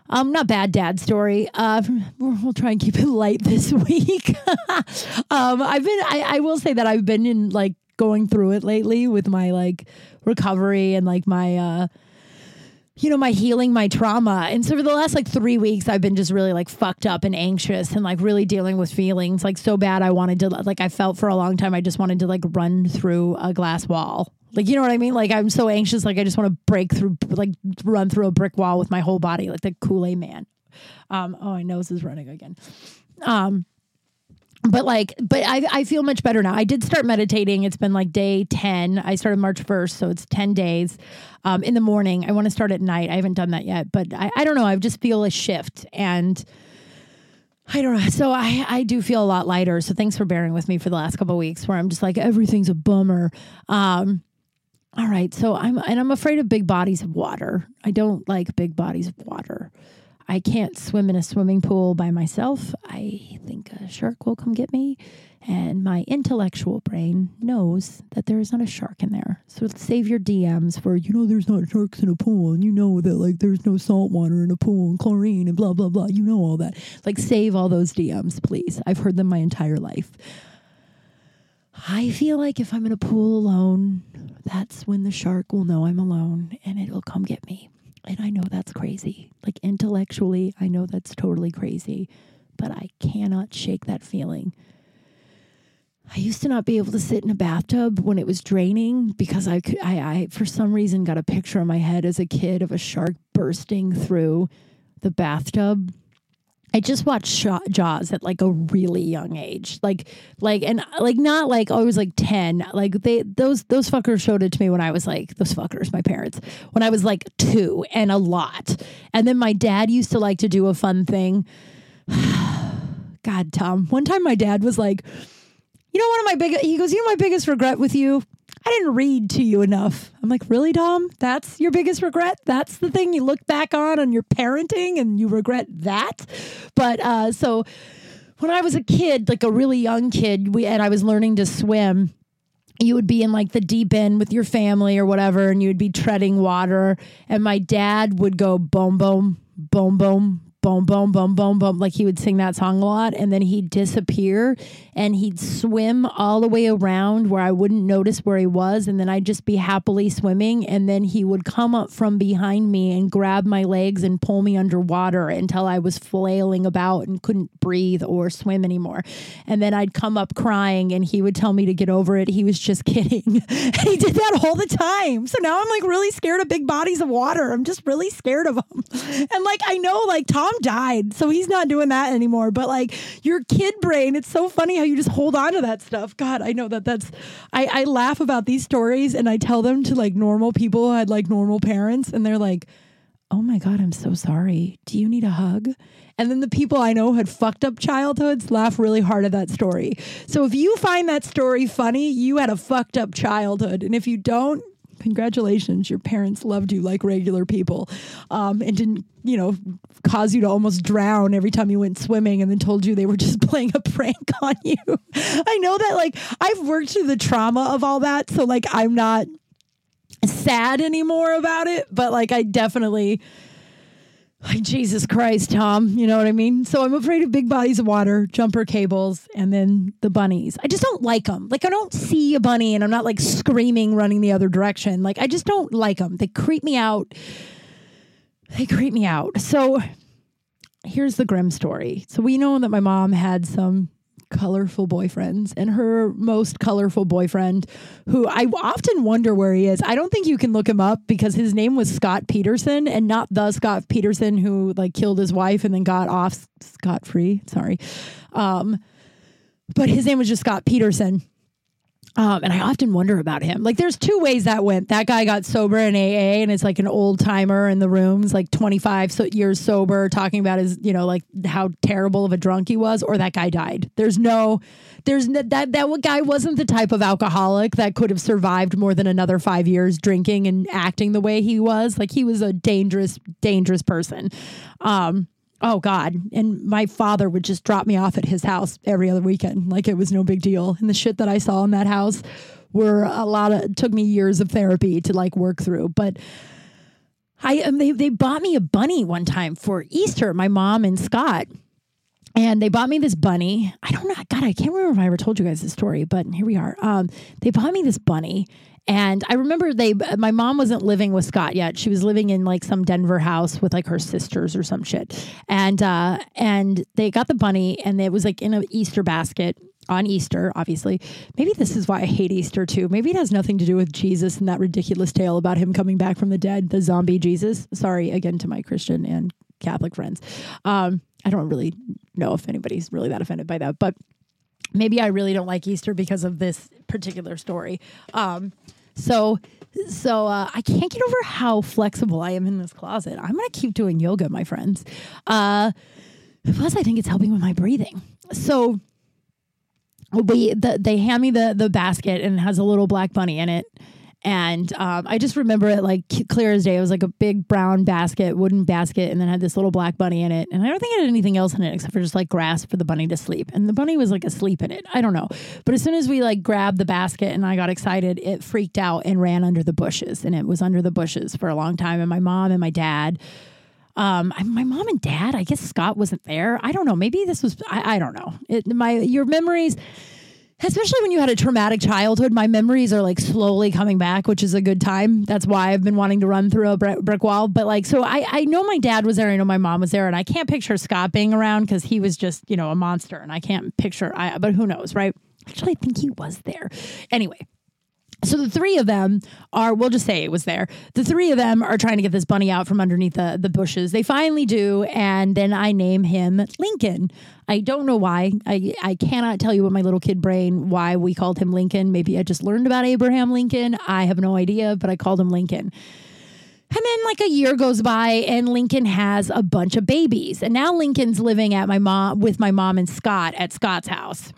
Um, not bad dad story. Uh, we'll try and keep it light this week. um, I've been, I, I will say that I've been in like going through it lately with my like recovery and like my, uh, you know, my healing my trauma. And so for the last like three weeks, I've been just really like fucked up and anxious and like really dealing with feelings like so bad. I wanted to, like, I felt for a long time, I just wanted to like run through a glass wall. Like, you know what I mean? Like, I'm so anxious. Like, I just want to break through, like, run through a brick wall with my whole body, like the Kool Aid man. Um, oh, my nose is running again. Um, but like but I, I feel much better now i did start meditating it's been like day 10 i started march 1st so it's 10 days um, in the morning i want to start at night i haven't done that yet but I, I don't know i just feel a shift and I don't know. So I, I do feel a lot lighter. So thanks for bearing with me for the last couple weeks where I'm just like everything's a bummer. Um, all right. So I'm and I'm afraid of big bodies of water. I don't like big bodies of water. I can't swim in a swimming pool by myself. I think a shark will come get me. And my intellectual brain knows that there is not a shark in there. So save your DMs for, you know, there's not sharks in a pool. And you know that, like, there's no salt water in a pool and chlorine and blah, blah, blah. You know all that. Like, save all those DMs, please. I've heard them my entire life. I feel like if I'm in a pool alone, that's when the shark will know I'm alone and it'll come get me. And I know that's crazy. Like intellectually, I know that's totally crazy, but I cannot shake that feeling. I used to not be able to sit in a bathtub when it was draining because I could I, I for some reason got a picture in my head as a kid of a shark bursting through the bathtub I just watched Jaws at like a really young age, like like and like not like oh, I was like ten. Like they those those fuckers showed it to me when I was like those fuckers, my parents, when I was like two and a lot. And then my dad used to like to do a fun thing. God, Tom. One time my dad was like, you know, one of my big. He goes, you know, my biggest regret with you I didn't read to you enough. I'm like, really, Dom? That's your biggest regret? That's the thing you look back on on your parenting and you regret that? But uh, so when I was a kid, like a really young kid, we and I was learning to swim, you would be in like the deep end with your family or whatever, and you would be treading water. And my dad would go boom, boom, boom, boom, boom, boom, boom, boom, boom. Like he would sing that song a lot and then he'd disappear and he'd swim all the way around where I wouldn't notice where he was. And then I'd just be happily swimming. And then he would come up from behind me and grab my legs and pull me underwater until I was flailing about and couldn't breathe or swim anymore. And then I'd come up crying and he would tell me to get over it. He was just kidding. he did that all the time. So now I'm like really scared of big bodies of water. I'm just really scared of them. And like, I know like Tom died, so he's not doing that anymore. But like your kid brain, it's so funny how you just hold on to that stuff. God, I know that that's. I, I laugh about these stories and I tell them to like normal people who had like normal parents, and they're like, "Oh my god, I'm so sorry. Do you need a hug?" And then the people I know had fucked up childhoods laugh really hard at that story. So if you find that story funny, you had a fucked up childhood. And if you don't, congratulations, your parents loved you like regular people um, and didn't, you know, cause you to almost drown every time you went swimming and then told you they were just playing a prank on you. I know that, like, I've worked through the trauma of all that. So, like, I'm not sad anymore about it, but like, I definitely like Jesus Christ, Tom. You know what I mean? So I'm afraid of big bodies of water, jumper cables, and then the bunnies. I just don't like them. Like I don't see a bunny and I'm not like screaming running the other direction. Like I just don't like them. They creep me out. They creep me out. So here's the grim story. So we know that my mom had some colorful boyfriends and her most colorful boyfriend who I often wonder where he is. I don't think you can look him up because his name was Scott Peterson and not the Scott Peterson who like killed his wife and then got off scot free. Sorry. Um, but his name was just Scott Peterson. Um, and I often wonder about him. Like, there's two ways that went. That guy got sober in AA, and it's like an old timer in the rooms, like 25 so years sober, talking about his, you know, like how terrible of a drunk he was, or that guy died. There's no, there's no, that that guy wasn't the type of alcoholic that could have survived more than another five years drinking and acting the way he was. Like, he was a dangerous, dangerous person. Um, Oh God. And my father would just drop me off at his house every other weekend. Like it was no big deal. And the shit that I saw in that house were a lot of took me years of therapy to like work through. But I um, they they bought me a bunny one time for Easter, my mom and Scott. And they bought me this bunny. I don't know. God, I can't remember if I ever told you guys this story, but here we are. Um, they bought me this bunny and I remember they, my mom wasn't living with Scott yet. She was living in like some Denver house with like her sisters or some shit. And, uh, and they got the bunny and it was like in an Easter basket on Easter, obviously. Maybe this is why I hate Easter too. Maybe it has nothing to do with Jesus and that ridiculous tale about him coming back from the dead, the zombie Jesus. Sorry again to my Christian and Catholic friends. Um, I don't really know if anybody's really that offended by that, but maybe I really don't like Easter because of this particular story. Um, so, so uh, I can't get over how flexible I am in this closet. I'm gonna keep doing yoga, my friends. Uh, plus, I think it's helping with my breathing. So, we the, they hand me the the basket and it has a little black bunny in it and um, I just remember it like clear as day. It was like a big brown basket, wooden basket, and then had this little black bunny in it. And I don't think it had anything else in it except for just like grass for the bunny to sleep. And the bunny was like asleep in it. I don't know. But as soon as we like grabbed the basket and I got excited, it freaked out and ran under the bushes. And it was under the bushes for a long time. And my mom and my dad, um, my mom and dad, I guess Scott wasn't there. I don't know. Maybe this was, I, I don't know. It, my, your memories, especially when you had a traumatic childhood, my memories are like slowly coming back, which is a good time. That's why I've been wanting to run through a brick wall. But like, so I, I know my dad was there. I know my mom was there, and I can't picture Scott being around because he was just, you know, a monster, and I can't picture. I, but who knows, right? Actually, I think he was there. Anyway, so the three of them are, we'll just say it was there. The three of them are trying to get this bunny out from underneath the, the bushes. They finally do, and then I name him Lincoln. I don't know why. I, I cannot tell you what my little kid brain why we called him Lincoln. Maybe I just learned about Abraham Lincoln. I have no idea, but I called him Lincoln. And then like a year goes by and Lincoln has a bunch of babies. And now Lincoln's living at my mom with my mom and Scott at Scott's house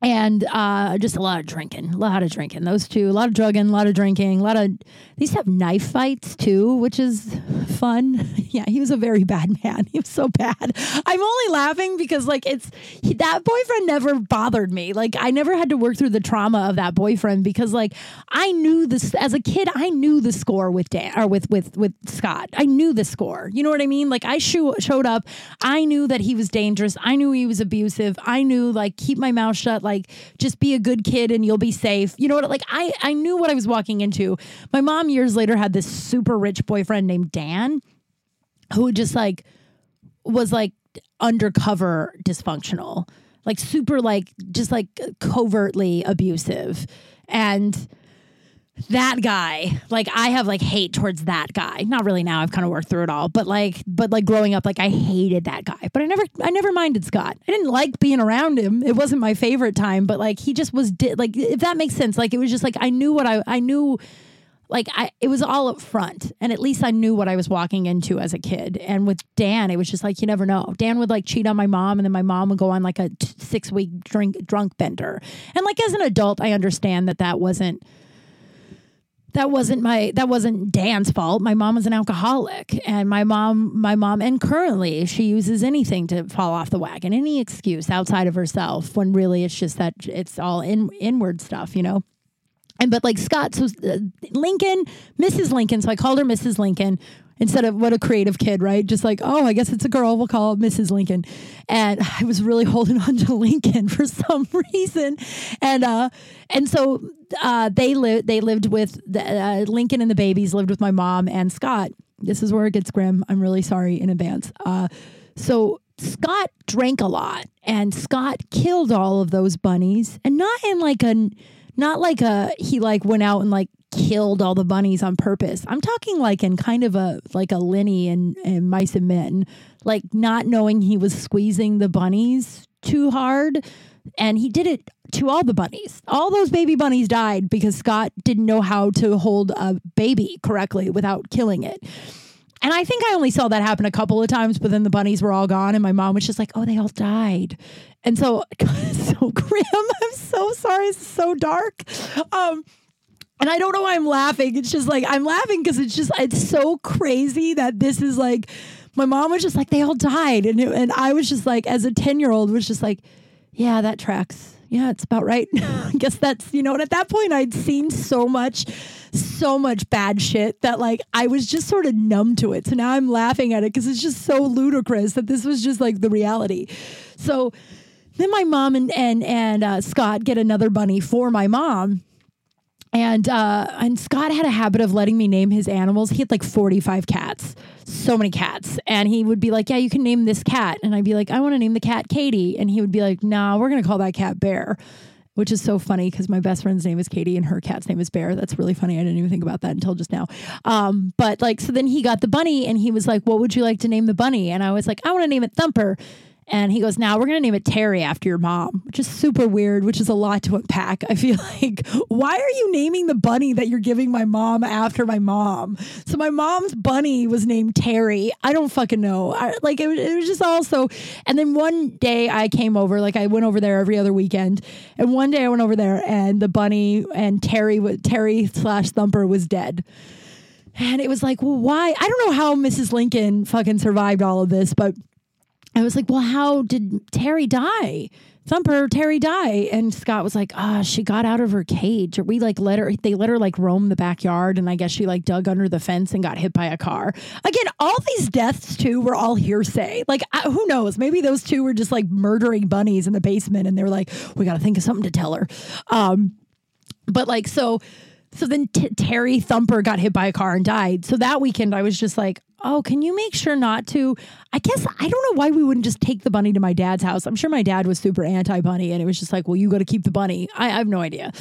and uh, just a lot of drinking, a lot of drinking. Those two, a lot of drugging, a lot of drinking, a lot of. These have knife fights too, which is fun. yeah, he was a very bad man. He was so bad. I'm only laughing because like it's he, that boyfriend never bothered me. Like I never had to work through the trauma of that boyfriend because like I knew this as a kid. I knew the score with Dan or with with with Scott. I knew the score. You know what I mean? Like I show, showed up. I knew that he was dangerous. I knew he was abusive. I knew like keep my mouth shut like just be a good kid and you'll be safe. You know what? Like I, I knew what I was walking into. My mom years later had this super rich boyfriend named Dan who just like was like undercover dysfunctional, like super like just like covertly abusive. And that guy. Like i have like hate towards that guy. Not really now i've kind of worked through it all but like but like growing up like i hated that guy. But i never i never minded scott. I didn't like being around him. It wasn't my favorite time but like he just was di- like if that makes sense like it was just like i knew what i i knew like I, it was all up front and at least i knew what i was walking into as a kid. And with dan it was just like you never know. Dan would like cheat on my mom and then my mom would go on like a t- six week drink drunk bender. And like as an adult i understand that that wasn't that wasn't my that wasn't Dan's fault. My mom was an alcoholic and my mom my mom and currently she uses anything to fall off the wagon, any excuse outside of herself when really it's just that it's all in inward stuff, you know. And but like Scott so uh, Lincoln, Mrs. Lincoln, so I called her Mrs. Lincoln instead of what a creative kid, right? Just like, oh, I guess it's a girl. We'll call it Mrs. Lincoln. And I was really holding on to Lincoln for some reason. And uh, and so uh, they lived they lived with the, uh, Lincoln and the babies lived with my mom and Scott. This is where it gets grim. I'm really sorry in advance. Uh, so Scott drank a lot, and Scott killed all of those bunnies, and not in like a not like a he like went out and like killed all the bunnies on purpose. I'm talking like in kind of a like a Lenny and, and mice and men, like not knowing he was squeezing the bunnies too hard. And he did it to all the bunnies. All those baby bunnies died because Scott didn't know how to hold a baby correctly without killing it. And I think I only saw that happen a couple of times, but then the bunnies were all gone, and my mom was just like, "Oh, they all died," and so so grim. I'm so sorry. It's so dark. Um, and I don't know why I'm laughing. It's just like I'm laughing because it's just it's so crazy that this is like my mom was just like they all died, and it, and I was just like as a ten year old was just like, yeah, that tracks. Yeah, it's about right. I guess that's you know. And at that point, I'd seen so much so much bad shit that like I was just sort of numb to it. So now I'm laughing at it because it's just so ludicrous that this was just like the reality. So then my mom and and and uh, Scott get another bunny for my mom. And uh, and Scott had a habit of letting me name his animals. He had like 45 cats, so many cats. And he would be like, Yeah, you can name this cat. And I'd be like, I want to name the cat Katie. And he would be like, Nah, we're to call that cat Bear which is so funny because my best friend's name is Katie and her cat's name is Bear. That's really funny. I didn't even think about that until just now. Um, but like, so then he got the bunny and he was like, What would you like to name the bunny? And I was like, I want to name it Thumper. And he goes, Now we're going to name it Terry after your mom, which is super weird, which is a lot to unpack. I feel like, why are you naming the bunny that you're giving my mom after my mom? So my mom's bunny was named Terry. I don't fucking know. I, like, it, it was just also. And then one day I came over, like, I went over there every other weekend. And one day I went over there and the bunny and Terry, Terry slash Thumper was dead. And it was like, well, why? I don't know how Mrs. Lincoln fucking survived all of this, but I was like, well, how did Terry die? Thumper, Terry die. And Scott was like, ah, oh, she got out of her cage. Or we like let her, they let her like roam the backyard. And I guess she like dug under the fence and got hit by a car. Again, all these deaths too were all hearsay. Like, I, who knows? Maybe those two were just like murdering bunnies in the basement and they were like, we got to think of something to tell her. Um, but like, so so then t- Terry Thumper got hit by a car and died. So that weekend, I was just like, oh, can you make sure not to? I guess I don't know why we wouldn't just take the bunny to my dad's house. I'm sure my dad was super anti bunny and it was just like, well, you got to keep the bunny. I, I, have no idea.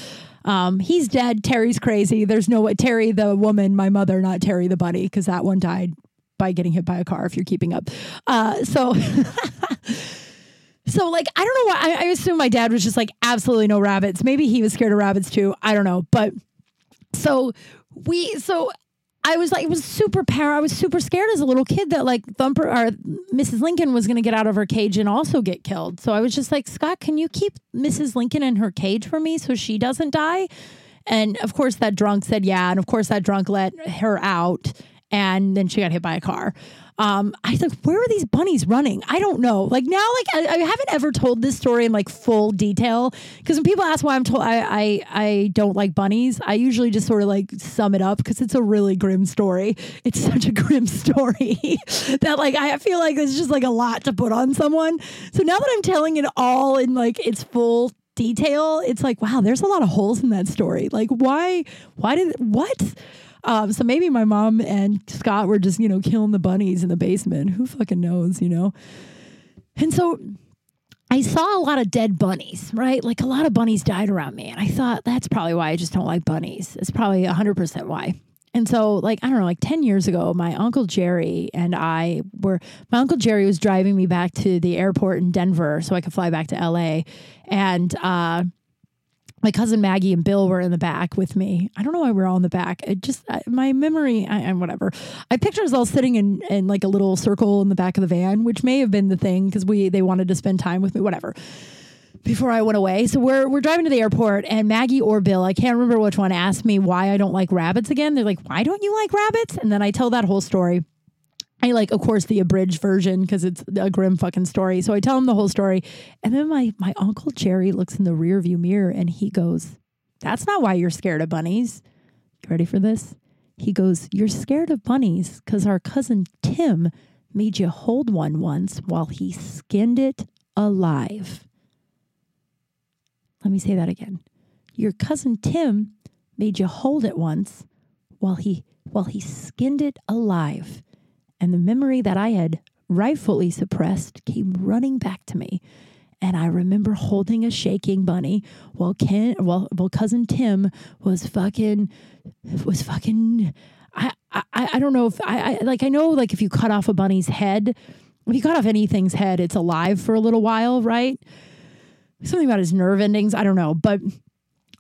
Um, he's dead. Terry's crazy. There's no way. Terry, the woman, my mother, not Terry, the bunny, because that one died by getting hit by a car, if you're keeping up. Uh, so. So, like, I don't know why. I, I assume my dad was just like, absolutely no rabbits. Maybe he was scared of rabbits too. I don't know. But so we, so I was like, it was super power. I was super scared as a little kid that like Thumper or Mrs. Lincoln was going to get out of her cage and also get killed. So I was just like, Scott, can you keep Mrs. Lincoln in her cage for me so she doesn't die? And of course, that drunk said yeah. And of course, that drunk let her out. And then she got hit by a car. Um, I was like, where are these bunnies running? I don't know. Like now, like I, I haven't ever told this story in like full detail because when people ask why I'm told I, I I don't like bunnies, I usually just sort of like sum it up because it's a really grim story. It's such a grim story that like I feel like it's just like a lot to put on someone. So now that I'm telling it all in like its full detail, it's like wow, there's a lot of holes in that story. Like why? Why did what? Um, so maybe my mom and Scott were just, you know, killing the bunnies in the basement. Who fucking knows, you know? And so I saw a lot of dead bunnies, right? Like a lot of bunnies died around me. And I thought that's probably why I just don't like bunnies. It's probably 100% why. And so, like, I don't know, like 10 years ago, my Uncle Jerry and I were, my Uncle Jerry was driving me back to the airport in Denver so I could fly back to LA. And, uh, my cousin Maggie and Bill were in the back with me. I don't know why we're all in the back. It just my memory and whatever. I picture us all sitting in in like a little circle in the back of the van, which may have been the thing because we they wanted to spend time with me. Whatever. Before I went away, so we're we're driving to the airport, and Maggie or Bill, I can't remember which one, asked me why I don't like rabbits again. They're like, "Why don't you like rabbits?" And then I tell that whole story. I like, of course, the abridged version because it's a grim fucking story. So I tell him the whole story. And then my, my uncle Jerry looks in the rear view mirror and he goes, That's not why you're scared of bunnies. You ready for this? He goes, You're scared of bunnies because our cousin Tim made you hold one once while he skinned it alive. Let me say that again. Your cousin Tim made you hold it once while he while he skinned it alive and the memory that I had rightfully suppressed came running back to me. And I remember holding a shaking bunny while Ken, well, well, cousin Tim was fucking, was fucking. I, I, I don't know if I, I like. I know like if you cut off a bunny's head, if you cut off anything's head, it's alive for a little while, right? Something about his nerve endings. I don't know. But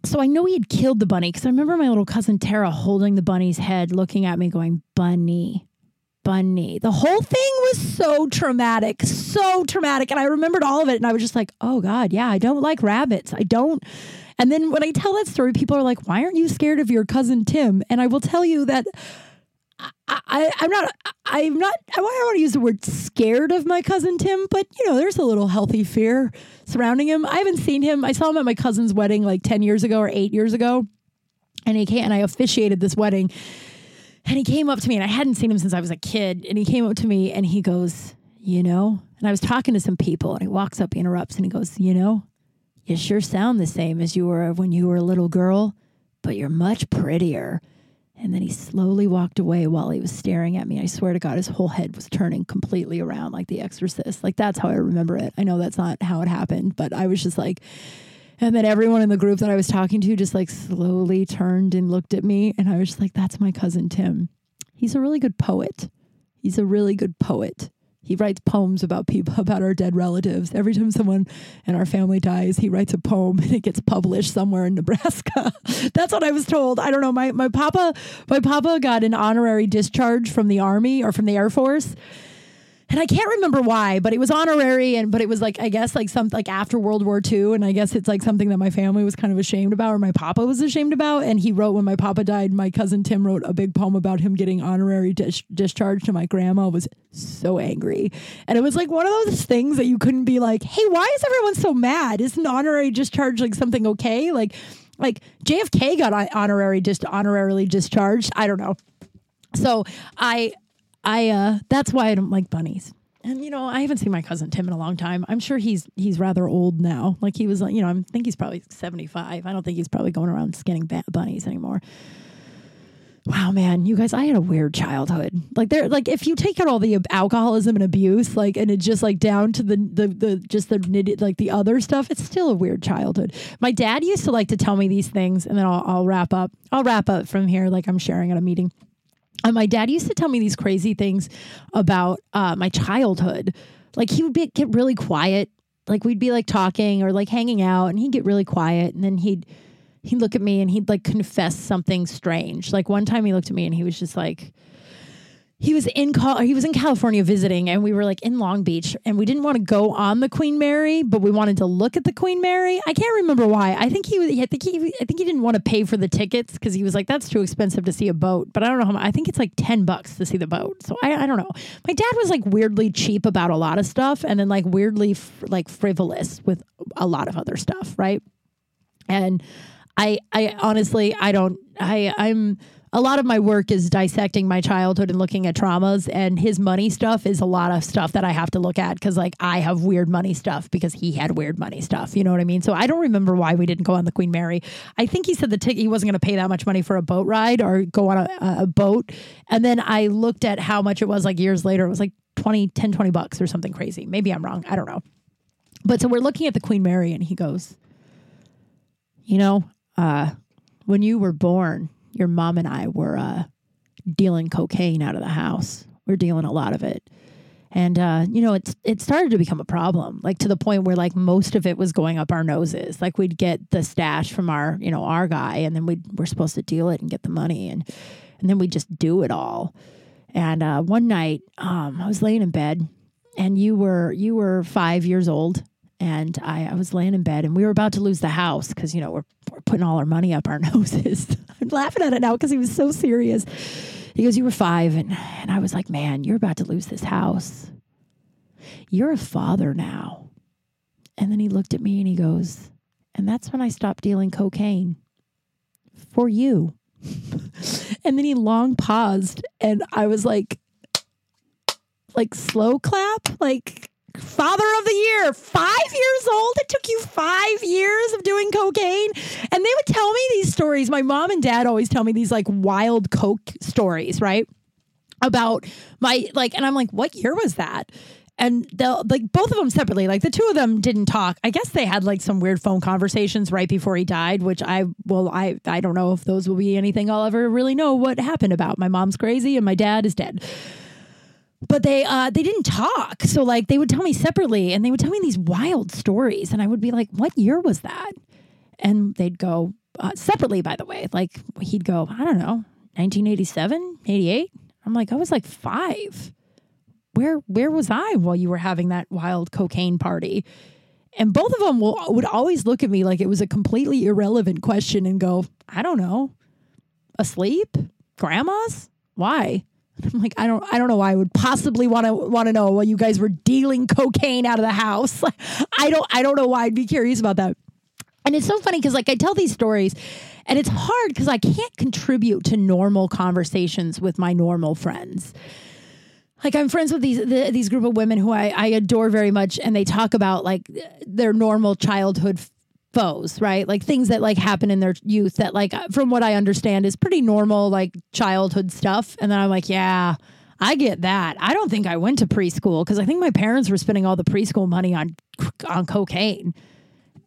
so I know he had killed the bunny because I remember my little cousin Tara holding the bunny's head, looking at me, going, Bunny, The whole thing was so traumatic, so traumatic. And I remembered all of it. And I was just like, oh God, yeah, I don't like rabbits. I don't. And then when I tell that story, people are like, why aren't you scared of your cousin Tim? And I will tell you that I, am not, I'm not, I don't want to use the word scared of my cousin Tim, but you know, there's a little healthy fear surrounding him. I haven't seen him. I saw him at my cousin's wedding like 10 years ago or eight years ago. And he came and I officiated this wedding. And he came up to me and I hadn't seen him since I was a kid. And he came up to me and he goes, You know, and I was talking to some people and he walks up, he interrupts, and he goes, You know, you sure sound the same as you were when you were a little girl, but you're much prettier. And then he slowly walked away while he was staring at me. I swear to God, his whole head was turning completely around like the exorcist. Like that's how I remember it. I know that's not how it happened, but I was just like, and then everyone in the group that I was talking to just like slowly turned and looked at me. And I was just like, that's my cousin Tim. He's a really good poet. He's a really good poet. He writes poems about people, about our dead relatives. Every time someone in our family dies, he writes a poem and it gets published somewhere in Nebraska. That's what I was told. I don't know. My my papa, my papa got an honorary discharge from the army or from the Air Force and I can't remember why, but it was honorary and but it was like I guess like some like after World War II, and I guess it's like something that my family was kind of ashamed about, or my papa was ashamed about. And he wrote when my papa died, my cousin Tim wrote a big poem about him getting honorary dis- discharge. To my grandma was so angry, and it was like one of those things that you couldn't be like, hey, why is everyone so mad? Isn't honorary discharge like something okay? Like like JFK got honorary just honorarily discharged. I don't know. So I I uh that's why I don't like bunnies. And you know, I haven't seen my cousin Tim in a long time. I'm sure he's he's rather old now. Like he was, you know, I think he's probably 75. I don't think he's probably going around skinning bunnies anymore. Wow, man, you guys, I had a weird childhood. Like there, like if you take out all the alcoholism and abuse, like, and it's just like down to the the the just the like the other stuff, it's still a weird childhood. My dad used to like to tell me these things, and then I'll, I'll wrap up. I'll wrap up from here, like I'm sharing at a meeting. And my dad used to tell me these crazy things about uh, my childhood. Like he would be, get really quiet. Like we'd be like talking or like hanging out, and he'd get really quiet, and then he'd he'd look at me and he'd like confess something strange. Like one time he looked at me and he was just like, he was in Cal- he was in California visiting and we were like in Long Beach and we didn't want to go on the Queen Mary but we wanted to look at the Queen Mary. I can't remember why. I think he was I think he I think he didn't want to pay for the tickets cuz he was like that's too expensive to see a boat. But I don't know how much. I think it's like 10 bucks to see the boat. So I I don't know. My dad was like weirdly cheap about a lot of stuff and then like weirdly f- like frivolous with a lot of other stuff, right? And I I honestly I don't I I'm a lot of my work is dissecting my childhood and looking at traumas and his money stuff is a lot of stuff that I have to look at because like I have weird money stuff because he had weird money stuff. You know what I mean? So I don't remember why we didn't go on the Queen Mary. I think he said the ticket he wasn't going to pay that much money for a boat ride or go on a, a boat. And then I looked at how much it was like years later. It was like 20, 10, 20 bucks or something crazy. Maybe I'm wrong. I don't know. But so we're looking at the Queen Mary and he goes, you know, uh, when you were born, your mom and I were uh, dealing cocaine out of the house. We're dealing a lot of it. And uh, you know, it's it started to become a problem, like to the point where like most of it was going up our noses. Like we'd get the stash from our, you know, our guy, and then we we're supposed to deal it and get the money, and and then we just do it all. And uh, one night, um, I was laying in bed, and you were you were five years old, and I, I was laying in bed, and we were about to lose the house because you know we're, we're putting all our money up our noses. Laughing at it now because he was so serious. He goes, You were five. And, and I was like, Man, you're about to lose this house. You're a father now. And then he looked at me and he goes, And that's when I stopped dealing cocaine for you. and then he long paused and I was like, like slow clap, like father of the year, five years old. It took you five years of doing cocaine. And they would tell me these stories. My mom and dad always tell me these like wild coke stories, right? About my, like, and I'm like, what year was that? and they'll like both of them separately like the two of them didn't talk i guess they had like some weird phone conversations right before he died which i well i i don't know if those will be anything i'll ever really know what happened about my mom's crazy and my dad is dead but they uh they didn't talk. So like they would tell me separately and they would tell me these wild stories and i would be like what year was that? And they'd go uh, separately by the way. Like he'd go i don't know 1987 88 i'm like i was like five. Where where was i while you were having that wild cocaine party? And both of them will, would always look at me like it was a completely irrelevant question and go i don't know. Asleep? Grandma's? Why I'm like, I don't, I don't know why I would possibly want to want to know why you guys were dealing cocaine out of the house. I don't, I don't know why I'd be curious about that. And it's so funny because like I tell these stories, and it's hard because I can't contribute to normal conversations with my normal friends. Like I'm friends with these the, these group of women who I, I adore very much, and they talk about like their normal childhood foes, right? Like things that like happen in their youth that like uh, from what I understand is pretty normal like childhood stuff. And then I'm like, yeah, I get that. I don't think I went to preschool because I think my parents were spending all the preschool money on on cocaine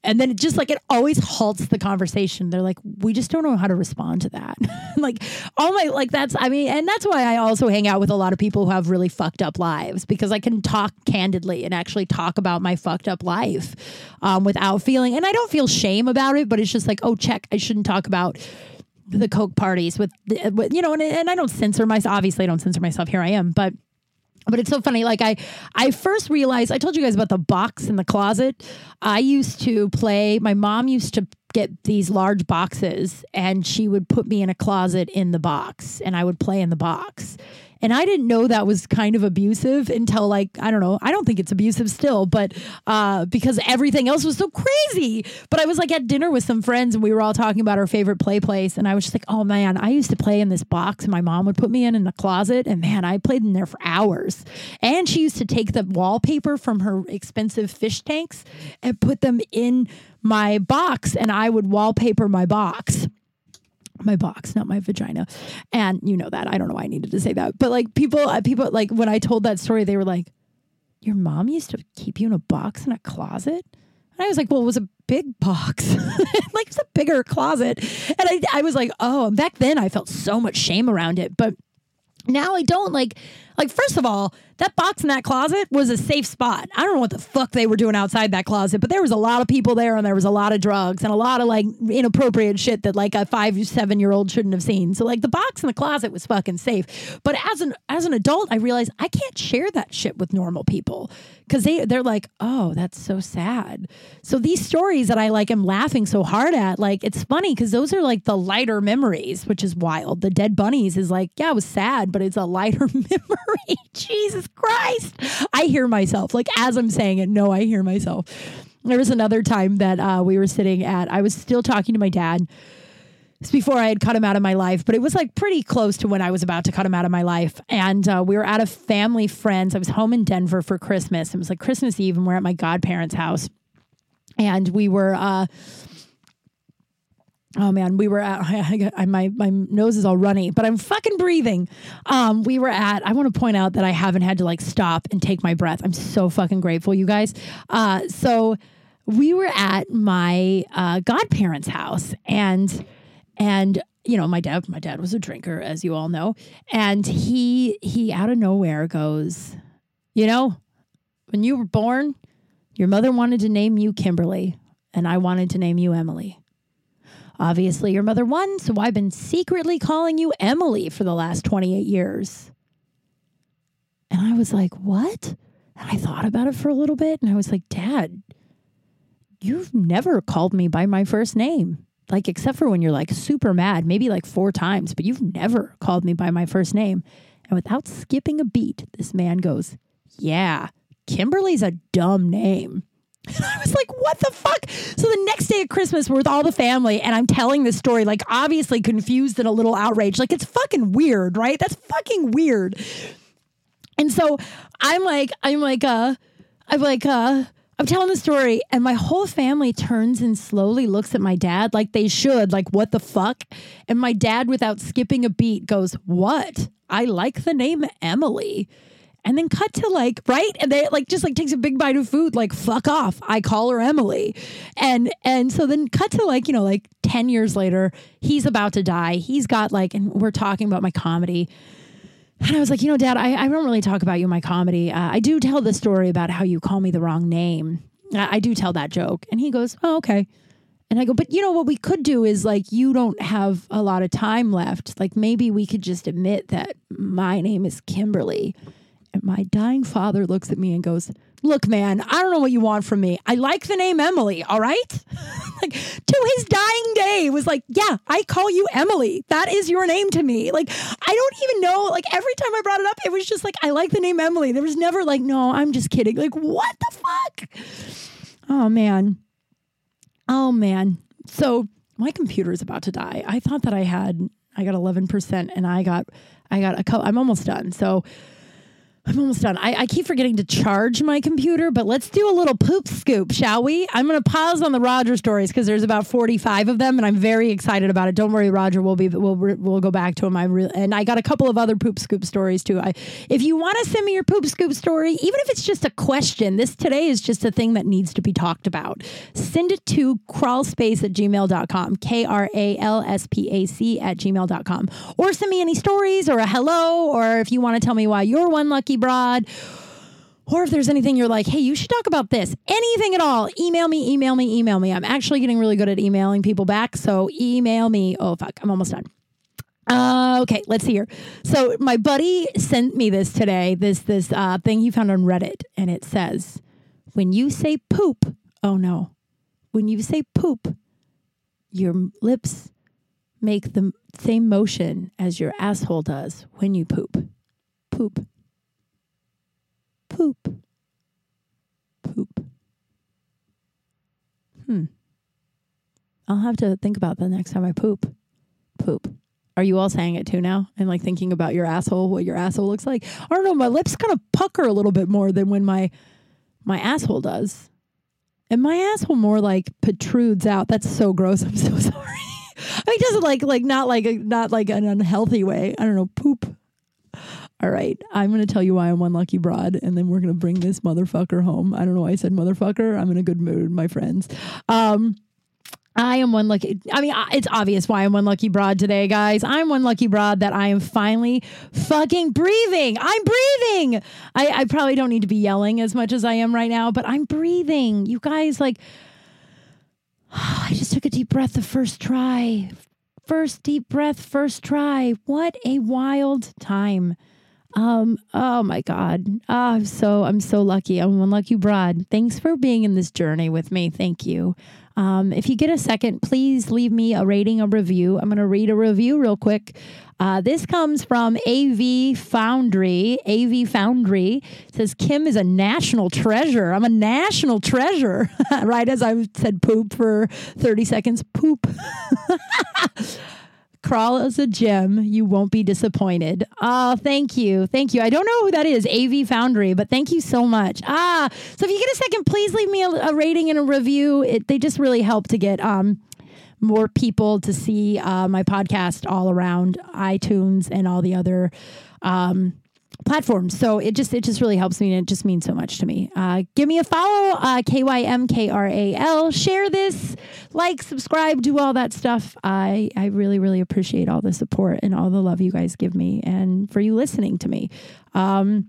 and then it just like it always halts the conversation. They're like we just don't know how to respond to that. Like all my like that's i mean and that's why i also hang out with a lot of people who have really fucked up lives because i can talk candidly and actually talk about my fucked up life um, without feeling and i don't feel shame about it but it's just like oh check i shouldn't talk about the coke parties with, with you know and, and i don't censor myself obviously i don't censor myself here i am but but it's so funny like i i first realized i told you guys about the box in the closet. I used to play my mom used to get these large boxes and she would put me in a closet in the box and i would play in the box and I didn't know that was kind of abusive until like, I don't know, I don't think it's abusive still, but uh, because everything else was so crazy. But I was like at dinner with some friends and we were all talking about our favorite play place. And I was just like, oh man, I used to play in this box and my mom would put me in in the closet. And man, I played in there for hours. And she used to take the wallpaper from her expensive fish tanks and put them in my box and I would wallpaper my box my box, not my vagina. And you know that. I don't know why I needed to say that. But like people, uh, people like when I told that story, they were like, Your mom used to keep you in a box in a closet? And I was like, Well, it was a big box. like it's a bigger closet. And I, I was like, Oh, back then I felt so much shame around it. But now I don't like like first of all that box in that closet was a safe spot. I don't know what the fuck they were doing outside that closet but there was a lot of people there and there was a lot of drugs and a lot of like inappropriate shit that like a five seven year old shouldn't have seen. So like the box in the closet was fucking safe. But as an as an adult i realized i can't share that shit with normal people because they they're like oh that's so sad. So these stories that i like am laughing so hard at like it's funny because those are like the lighter memories which is wild. The dead bunnies is like yeah it was sad but it's a lighter memory Jesus Christ. I hear myself. Like as I'm saying it, no, I hear myself. There was another time that uh, we were sitting at, I was still talking to my dad. It's before I had cut him out of my life, but it was like pretty close to when I was about to cut him out of my life. And uh, we were at a family friends. I was home in Denver for Christmas. It was like Christmas Eve, and we're at my godparents' house. And we were, uh, Oh man, we were at I, I, my my nose is all runny, but I'm fucking breathing. Um, we were at. I want to point out that I haven't had to like stop and take my breath. I'm so fucking grateful, you guys. Uh, so we were at my uh, godparents' house, and and you know my dad my dad was a drinker, as you all know, and he he out of nowhere goes, you know, when you were born, your mother wanted to name you Kimberly, and I wanted to name you Emily. Obviously, your mother won, so I've been secretly calling you Emily for the last 28 years. And I was like, What? And I thought about it for a little bit and I was like, Dad, you've never called me by my first name. Like, except for when you're like super mad, maybe like four times, but you've never called me by my first name. And without skipping a beat, this man goes, Yeah, Kimberly's a dumb name. And I was like, what the fuck? So the next day at Christmas, we're with all the family, and I'm telling this story, like, obviously confused and a little outraged. Like, it's fucking weird, right? That's fucking weird. And so I'm like, I'm like, uh, I'm like, uh, I'm telling the story, and my whole family turns and slowly looks at my dad like they should, like, what the fuck? And my dad, without skipping a beat, goes, What? I like the name Emily and then cut to like right and they like just like takes a big bite of food like fuck off i call her emily and and so then cut to like you know like 10 years later he's about to die he's got like and we're talking about my comedy And I was like, you know, Dad, I, I don't really talk about you in my comedy. Uh, I do tell the story about how you call me the wrong name. I, I do tell that joke. And he goes, oh, okay. And I go, but you know what we could do is like, you don't have a lot of time left. Like maybe we could just admit that my name is Kimberly. And my dying father looks at me and goes, Look, man, I don't know what you want from me. I like the name Emily, all right? like to his dying day was like, Yeah, I call you Emily. That is your name to me. Like, I don't even know. Like, every time I brought it up, it was just like, I like the name Emily. There was never like, No, I'm just kidding. Like, what the fuck? Oh, man. Oh, man. So my computer is about to die. I thought that I had, I got 11% and I got, I got a couple, I'm almost done. So, I'm almost done. I, I, keep forgetting to charge my computer, but let's do a little poop scoop, shall we? I'm going to pause on the Roger stories because there's about 45 of them, and I'm very excited about it. Don't worry, Roger. We'll be we'll we'll go back to them. I re- and I got a couple of other poop scoop stories too. I if you want to send me your poop scoop story, even if it's just a question, this today is just a thing that needs to be talked about. Send it to kralspace at gmail.com, K R A L S P A C at gmail.com, or send me any stories or a hello, or if you want to tell me why you're one lucky broad. Or if there's anything you're like, hey, you should talk about this, anything at all, email me, email me, email me. I'm actually getting really good at emailing people back. So email me. Oh, fuck, I'm almost done. Uh, okay, let's see here. So my buddy sent me this today. This this uh, thing he found on Reddit, and it says, "When you say poop, oh no, when you say poop, your lips make the same motion as your asshole does when you poop. Poop." Poop. Poop. Hmm. I'll have to think about that next time I poop. Poop. Are you all saying it too now? And like thinking about your asshole, what your asshole looks like? I don't know. My lips kind of pucker a little bit more than when my my asshole does. And my asshole more like protrudes out. That's so gross. I'm so sorry. I mean, doesn't like like not like a, not like an unhealthy way. I don't know. Poop. All right, I'm going to tell you why I'm one lucky broad, and then we're going to bring this motherfucker home. I don't know why I said motherfucker. I'm in a good mood, my friends. Um, I am one lucky. I mean, it's obvious why I'm one lucky broad today, guys. I'm one lucky broad that I am finally fucking breathing. I'm breathing. I, I probably don't need to be yelling as much as I am right now, but I'm breathing. You guys, like, oh, I just took a deep breath the first try. First deep breath, first try. What a wild time. Um, oh my God. Oh, I'm so I'm so lucky. I'm one lucky broad. Thanks for being in this journey with me. Thank you. Um, if you get a second, please leave me a rating, a review. I'm going to read a review real quick. Uh, this comes from AV Foundry. AV Foundry says Kim is a national treasure. I'm a national treasure. right as I said poop for 30 seconds. Poop. Crawl as a gem. You won't be disappointed. Oh, thank you. Thank you. I don't know who that is, AV Foundry, but thank you so much. Ah, so if you get a second, please leave me a, a rating and a review. It, they just really help to get um, more people to see uh, my podcast all around iTunes and all the other um, platforms. So it just it just really helps me and it just means so much to me. Uh, give me a follow, uh, K Y M K R A L. Share this, like, subscribe, do all that stuff. I I really really appreciate all the support and all the love you guys give me and for you listening to me. Um,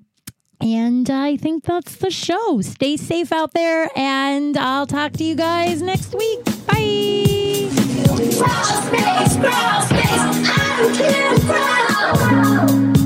and I think that's the show. Stay safe out there, and I'll talk to you guys next week. Bye. Space, space,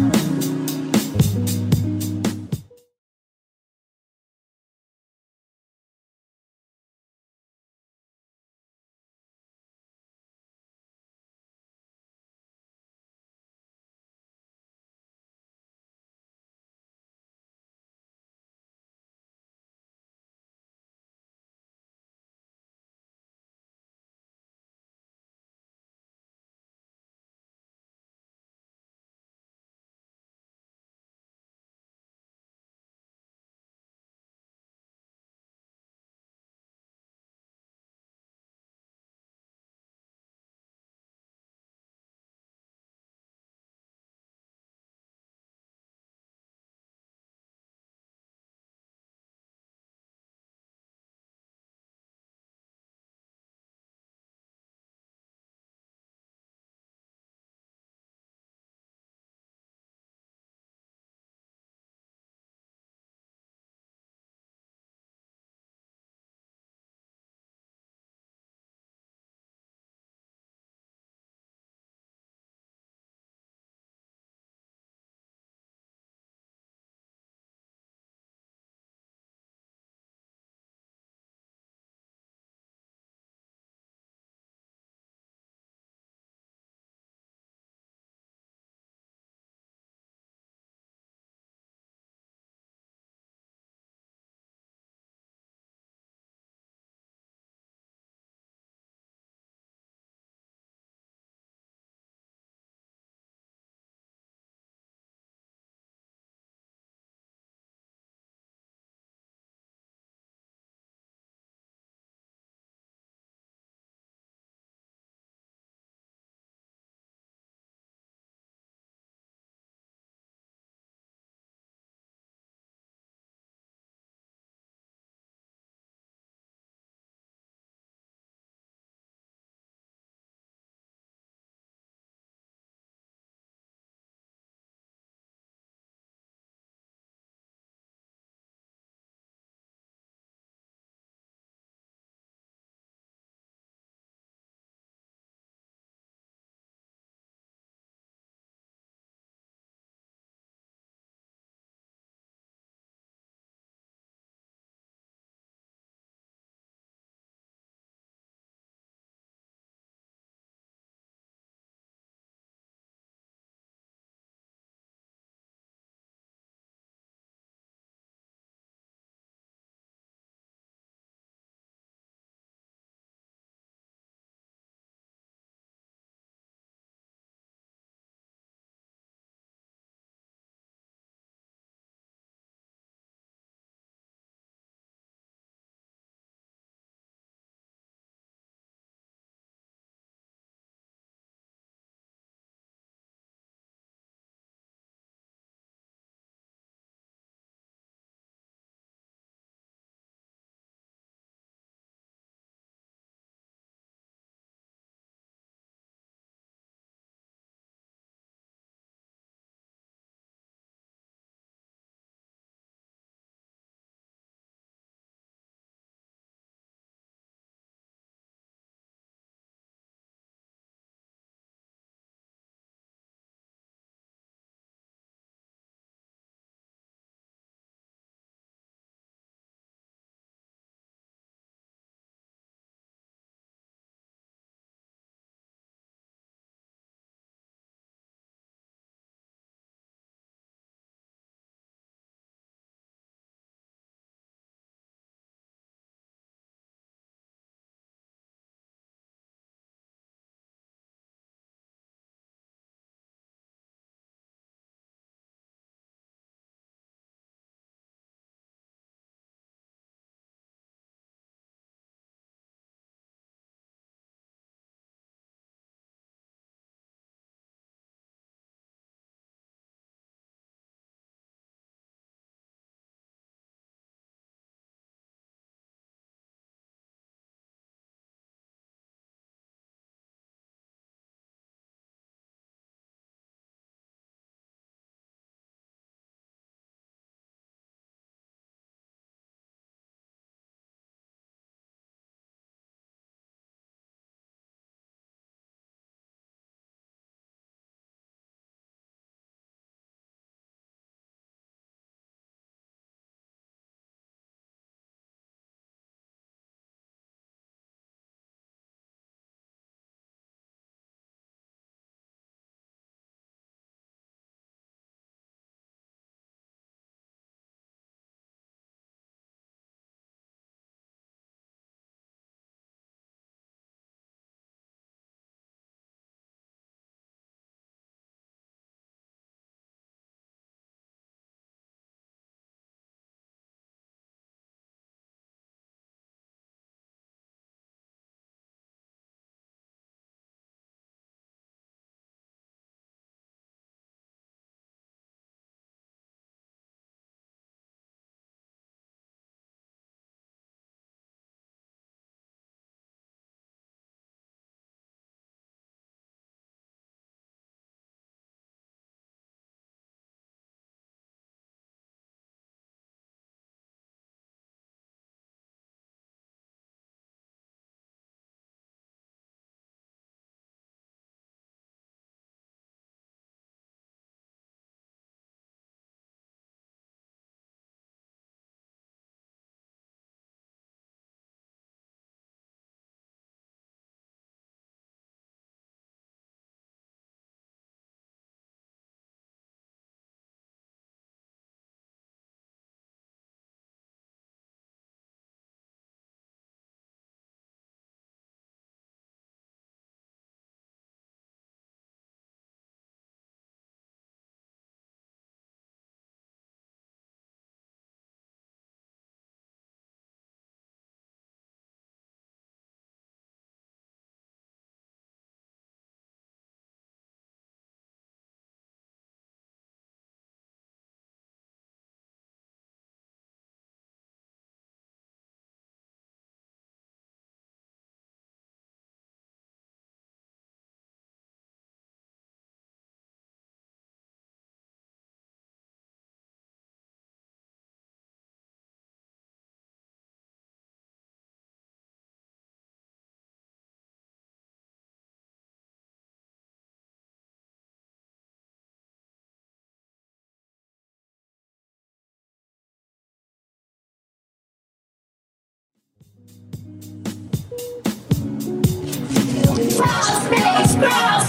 cosmic scroll.